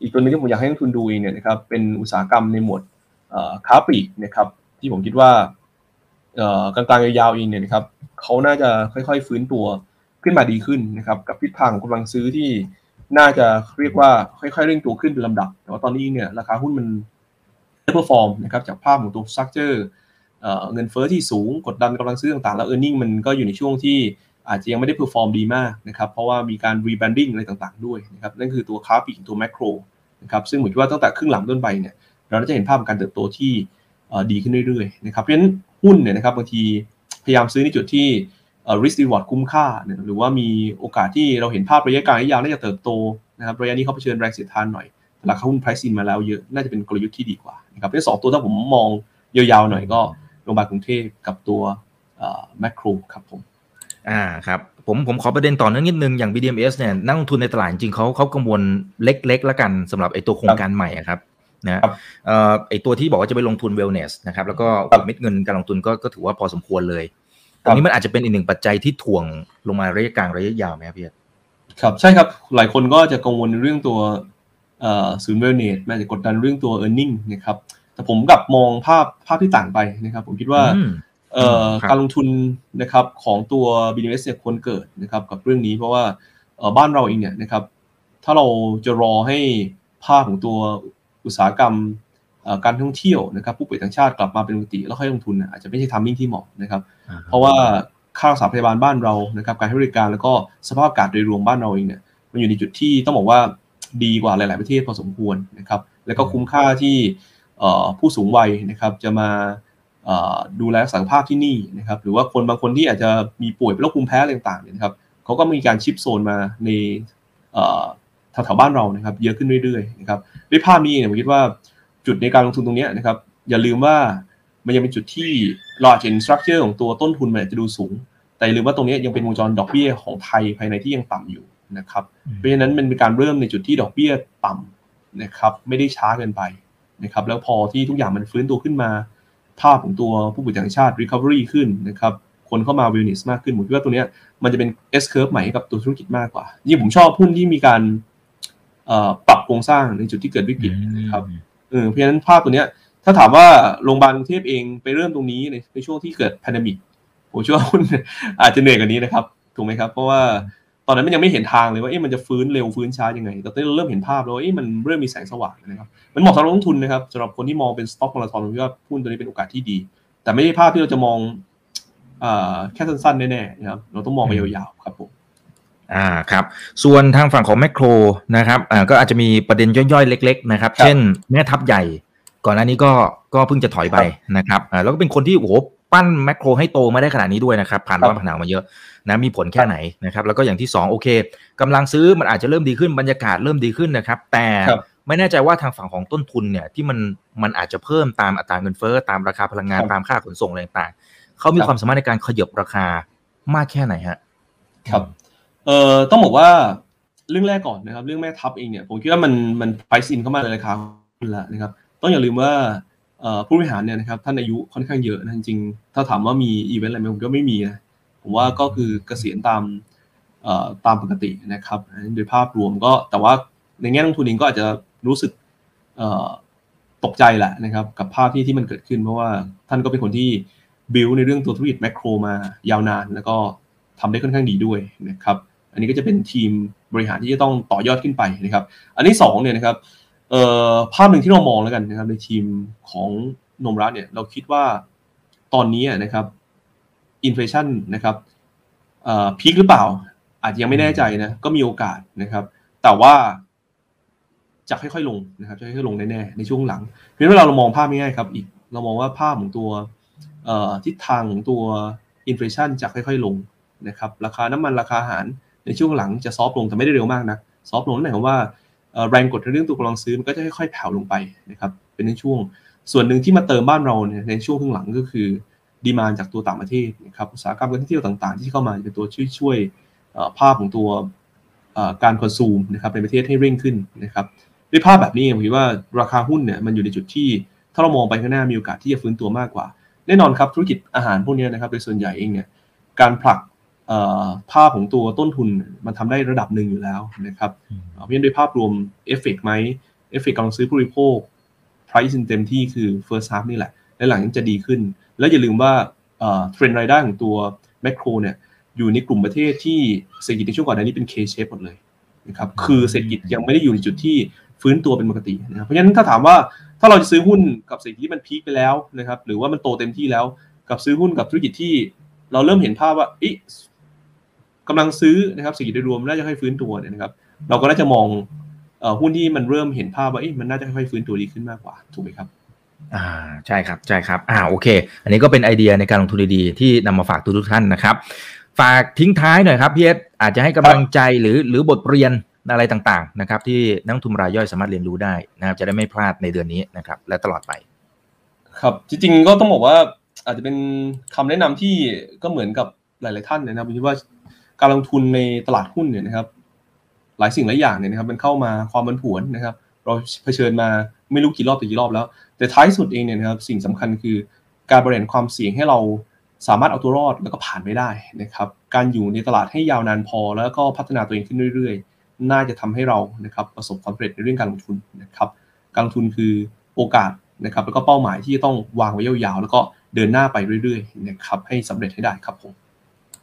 อีกตัวนึงที่ผมอยากให้นักทุนดูเองเนี่ยนะครับเป็นอุตสาหกรรมในหมวดค้าปลีกนะครับ ที่ผมคิดว่ากลางๆยาวๆเองเนี่ยนะครับเขาน่าจะค่อยๆ ฟื้นตัวขึ้นมาดีขึ้นนะครับ กับทิศทางของกำลังซื้อที่น่าจะเรียกว่าค่อยๆเร่งตัวขึ้นเป็นลำดับ แต่ว่าตอนนี้เนี่ยราคาหุ้นมัน perform นะครับจากภาพของตัว structure เงินเฟ้อที่สูงกดดันกำลังซื้อต่างๆ แล้ว earning มันก็อยู่ในช่วงที่อาจจะยังไม่ได้ perform ดีมากนะครับ เพราะว่ามีการ rebranding อะไรต่างๆ ด้วยนะครับนั่นคือตัวคาร์ปีตัวแม็คโครนะครับซึ่งผมคิดว่าตั้งแต่ครึ่งหลังเป็นต้นไปเนี่ยเราจะเห็นภาพการเติบโตที่ ดีขึ้นเรื่อยๆนะครับเพราะฉะนั้นหุ้นเนี่ยนะครับบางทีพยายามซื้อในจุดที่ risk reward คุ้มค่าหรือว่ามีโอกาสที่เราเห็นภาพระยะกลางระยะยาวน่าจะเติบโตนะครับระยะนี้เขาเผชิญแรงเสียดทานหน่อยราคาหุ้น price in มาแล้วเยอะน่าจะเป็นกลยุทธ์ที่ดีกว่านะครับเป็นสองตัวถ้าผมมองยาวๆหน่อยก็โรงพยาบาลกรุงเทพกับตัวแมคโครครับผมอ่าครับผมผมขอประเด็นต่อเนื่องนิดนึง อย่าง BDMs เนี่ยนักลงทุนในตลาดจริงเขาเขากังวลเล็กๆแล้วกันสำหรับไอ้ตัวโครงการใหม่ครับ นะเอ่อไอตัวที่บอกว่าจะไปลงทุน wellness นะครับแล้วก็เม็ดเงินการลงทุนก็ก็ถือว่าพอสมควรเลยตรงนี้มันอาจจะเป็นอีกหนึ่งปัจจัยที่ถ่วงลงมาระยะกลางระยะยาวไหมครับพี่ครับใช่ครับหลายคนก็จะกังวลเรื่องตัวศูนย์ wellness แม้จะกดดันเรื่องตัว e a r n i n g นะครับแต่ผมกับมองภาพภาพที่ต่างไปนะครับ ผมคิดว่าการลงทุนนะครับของตัว BDS เนี่ยควรเกิดนะครับกับเรื่องนี้เพราะว่าบ้านเราเองเนี่ยนะครับถ้าเราจะรอให้ภาพของตัว อุตสาหกรรมการท่องเที่ยวนะครับผู้ป่วยต่างชาติกลับมาเป็นปกติแล้วค่อยลงทุนอาจจะไม่ใช่ทามมิ่งที่เหมาะนะครับเพราะว่าค่ารักษาพยาบาลบ้านเรานะครับการให้บริการแล้วก็สภาพอากาศโดยรวมบ้านเราเองเนี่ยมันอยู่ในจุดที่ต้องบอกว่าดีกว่าหลาย ๆ ประเทศพอสมควรนะครับแล้วก็คุ้มค่าที่ผู้สูงวัยนะครับจะมาดูแลสุขภาพที่นี่นะครับหรือว่าคนบางคนที่อาจจะมีป่วยเป็นโรคภูมิแพ้อะไรต่างๆเนี่ยนะครับเขาก็มีการชิปโซนมาในแถวๆบ้านเรานะครับเยอะขึ้นเรื่อยๆนะครับ ด้วยภาพนี้เนี่ยผมคิดว่าจุดในการลงทุนตรงนี้นะครับ อย่าลืมว่ามันยังเป็นจุดที่เราอาจจะเห็นสตรัคเจอร์ของตัวต้นทุนมันจะดูสูง แต่ลืมว่าตรงนี้ยังเป็นวงจรดอกเบี้ยของไทยภายในที่ยังต่ำอยู่นะครับ เพราะฉะนั้นมันเป็นการเริ่มในจุดที่ดอกเบี้ยต่ำนะครับ ไม่ได้ช้าเกินไปนะครับ แล้วพอที่ทุกอย่างมันฟื้นตัวขึ้นมา ภาพของตัวผู้ป่วยต่างชาติ recovery ขึ้นนะครับคนเข้ามา wellness มากขึ้นผมคิดว่าตัวนี้มันจะเป็น S curve ใหม่กับตัวธุรกิจมากกว่ายิ่งผมชอบหุ้นที่มีการ ปรับโครงสร้างในจุดที่เกิดวิกฤตนะครับเออเพราะฉะนั้นภาพตัวเนี้ย ถ้าถามว่าโรงพยาบาลกรุงเทพเองไปเริ่มตรงนี้ในในช่วงที่เกิด pandemic ผมเชื่อว่าคุณอาจจะเหนื่อยกว่านี้นะครับถูกไหมครับเพราะว่าตอนนั้นมันยังไม่เห็นทางเลยว่าเอ๊ะมันจะฟื้นเร็วฟื้นช้ายังไง แต่ตอนนี้เราเริ่มเห็นภาพแล้วว่าเอ๊ะมันเริ่มมีแสงสว่างนะครับมันเหมาะสำหรับนักลงทุนนะครับสำหรับคนที่มองเป็น stock marathon ผมว่าหุ้นตัวนี้เป็นโอกาสที่ดี แต่ไม่ใช่ภาพที่เราจะมองอ่าแค่สั้นๆแน่ๆนะครับเราต้องมองไปยาวๆครับผม อ่าครับส่วนทางฝั่งของแมคโครนะครับอ่าก็อาจจะมีประเด็นย่อยๆ เล็ก ๆ นะครับ เช่นแม่ทัพใหญ่ ก่อนหน้านี้ก็ก็เพิ่งจะถอยไปนะครับอ่าแล้วก็เป็นคนที่โอ้โหปั้นแมคโครให้โตมาได้ขนาดนี้ด้วยนะครับ ผ่านว่าผ่านหนาวมาเยอะนะมีผลแค่ไหนนะครับ แล้วก็อย่างที่ 2 โอเคกำลังซื้อมันอาจจะเริ่มดีขึ้นบรรยากาศเริ่มดีขึ้นนะครับ แต่ไม่แน่ใจว่าทางฝั่งของต้นทุนเนี่ยที่มันมันอาจจะเพิ่มตามอัตราเงินเฟ้อตามราคาพลังงานตามค่าขนส่งอะไรต่างๆเขามีความสามารถในการขยับราคามากแค่ไหนฮะครับ เอ่อต้องบอกว่าเรื่องแรกก่อนนะครับ เรื่องแม่ทัพเองเนี่ยผมคิดว่ามันมัน price in เข้ามาในราคาแล้วนะครับต้องอย่าลืมว่าผู้บริหารเนี่ยนะครับท่านอายุค่อนข้างเยอะนะจริงๆถ้าถามว่ามีอีเวนต์อะไรไหมผมก็ไม่มีนะผมว่าก็คือเกษียณตามตามปกตินะครับโดยภาพรวมก็แต่ว่าในแง่ลงทุนเองก็อาจจะรู้สึกตกใจแหละนะครับ กับภาพที่ที่มันเกิดขึ้น เพราะว่าท่านก็เป็นคนที่บิวในเรื่องตัวธุรกิจแมคโครมายาวนาน แล้วก็ทำได้ค่อนข้างดีด้วยนะครับ นนี้ก็จะเป็นทีมบริหารที่จะต้องต่อยอดขึ้นไปนะครับ อันที่2เนี่ยนะครับเอ่อภาพหนึ่งที่เรามองแล้วกันนะครับในทีมของนมรัฐเนี่ยเราคิดว่าตอนนี้นะครับอินฟลชันนะครับpeak หรือเปล่า อาจจะยังไม่แน่ใจนะก็มีโอกาสนะครับ แต่ว่าจะค่อยๆลงนะครับจะค่อยๆลงแน่ๆในช่วงหลัง เพราะฉะนั้นเราเรามองภาพง่ายๆครับอีกเรามองว่าภาพของตัวทิศทางของตัว inflation จะค่อยๆลงนะครับ ราคาน้ำมันราคาอาหาร ในช่วงหลังจะ soft ลงแต่ไม่ได้เร็วมากนะ soft ลงนั่นหมายความว่าแรงกดในเรื่องตัวกำลังซื้อมันก็จะค่อยๆแผ่วลงไปนะครับเป็นในช่วง ส่วนหนึ่งที่มาเติมบ้านเราในช่วงข้างหลังก็คือdemand จากตัวต่างประเทศนะครับอุตสาหกรรมการท่องเที่ยวต่างๆ ที่เข้ามาเป็นตัวช่วยช่วยภาพของตัวการ consume นะครับในประเทศให้เร่งขึ้นนะครับด้วยภาพแบบนี้ผมคิดว่าราคาหุ้นเนี่ยมันอยู่ในจุดที่ถ้าเรามองไปข้างหน้ามีโอกาสที่จะฟื้นตัวมากกว่า แน่นอนครับธุรกิจอาหารพวกนี้นะครับโดยส่วนใหญ่เองเนี่ยการผลัก ภาพของตัวต้นทุนมันทำได้ระดับหนึ่งอยู่แล้วนะครับเพราะฉะนั้นด้วยภาพรวมเอฟเฟกไหมเอฟเฟกกำลังซื้อผู้บริโภค price เต็มที่คือ first half นี่แหละ และหลังจะดีขึ้น แล้วอย่าลืมว่าเทรนด์รายได้ของตัวแมคโครเนี่ยอยู่ในกลุ่มประเทศที่เศรษฐกิจในช่วงก่อนหน้านี้เป็น K shape หมดเลยนะครับคือเศรษฐกิจยังไม่ได้อยู่ในจุดที่ฟื้นตัวเป็นปกตินะครับเพราะฉะนั้นถ้าถามว่าถ้าเราจะซื้อหุ้นกับเศรษฐกิจที่มันพีคไปแล้วนะครับหรือว่ามันโตเต็มที่แล้ว กับซื้อหุ้นกับธุรกิจที่เราเริ่มเห็นภาพว่าอี กำลังซื้อนะครับเศรษฐกิจโดยรวมน่าจะค่อยฟื้นตัวเนี่ยนะครับ เราก็น่าจะมองหุ้นที่มันเริ่มเห็นภาพว่ามันน่าจะค่อยๆฟื้นตัวดีขึ้นมากกว่าถูกไหมครับอ่าใช่ครับใช่ครับอ่าโอเค อันนี้ก็เป็นไอเดียในการลงทุนดีๆที่นำมาฝากทุกท่านนะครับ ฝากทิ้งท้ายหน่อยครับพี่เอสอาจจะให้กำลังใจหรือหรือบทเรียนอะไรต่างๆนะครับที่นักทุนรายย่อยสามารถเรียนรู้ได้นะครับจะได้ไม่พลาดในเดือนนี้นะครับ และตลอดไป ครับจริงๆก็ต้องบอกว่าอาจจะเป็นคำแนะนำที่ก็เหมือนกับหลาย ๆ ท่านนะครับผมคิดว่า การลงทุนในตลาดหุ้นเนี่ยนะครับ หลายสิ่งหลายอย่างเนี่ยนะครับ มันเข้ามาความมันผวนนะครับ เราเผชิญมาไม่รู้กี่รอบต่กี่รอบแล้ว แต่ท้ายสุดเองเนี่ยนะครับ สิ่งสำคัญคือการบริหารความเสี่ยงให้เราสามารถเอาตัวรอดแล้วก็ผ่านไม่ได้นะครับ การอยู่ในตลาดให้ยาวนานพอ แล้วก็พัฒนาตัวเองขึ้นเรื่อยๆ น่าจะทำให้เรานะครับประสบความสำเร็จในเรื่องการลงทุนนะครับ การลงทุนคือโอกาสนะครับ แล้วก็เป้าหมายที่จะต้องวางไว้ยาวๆ แล้วก็เดินหน้าไปเรื่อยๆนะครับให้สำเร็จให้ได้ครับผม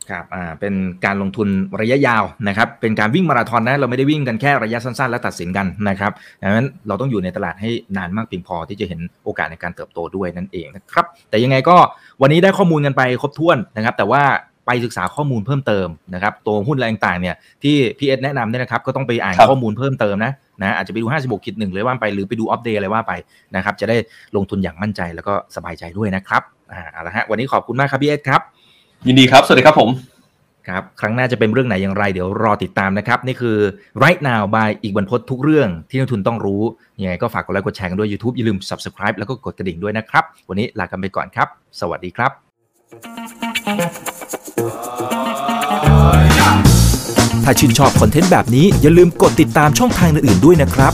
ครับอ่าเป็นการลงทุนระยะยาวนะครับเป็นการวิ่งมาราธอนนะเราไม่ได้วิ่งกันแค่ระยะสั้นๆ แล้วตัดสินกันนะครับดังนั้นเราต้องอยู่ในตลาดให้นานมากเพียงพอที่จะเห็นโอกาสในการเติบโตด้วยนั่นเองนะครับแต่ยังไงก็วันนี้ได้ข้อมูลกันไปครบถ้วนนะครับ แต่ว่าไปศึกษาข้อมูลเพิ่มเติมนะครับตัวหุ้นอะไรต่างๆเนี่ยที่พี่เอสแนะนำเนี่ยนะครับก็ต้องไปอ่านข้อมูลเพิ่มเติมนะนะอาจจะไปดู 56คิดหนึ่งเลยว่าไปหรือไปดูอัปเดตอะไรว่าไปนะครับจะได้ลงทุนอย่างมั่นใจแล้วก็สบายใจด้วยนะครับอ่าเอาละฮะวันนี้ขอบคุณมากครับพี่เอสครับ ยินดีครับ สวัสดีครับผม ครับ ครั้งหน้าจะเป็นเรื่องไหนอย่างไร เดี๋ยวรอติดตามนะครับ นี่คือ right now by อีกบรรพททุกเรื่องที่นักทุนต้องรู้ ยังไงก็ฝากกดไลค์กดแชร์กันด้วย YouTube อย่าลืม subscribe แล้วก็กดกระดิ่งด้วยนะครับ วันนี้ลากันไปก่อนครับ สวัสดีครับ ถ้าชื่นชอบคอนเทนต์แบบนี้อย่าลืมกดติดตามช่องทางอื่นๆด้วยนะครับ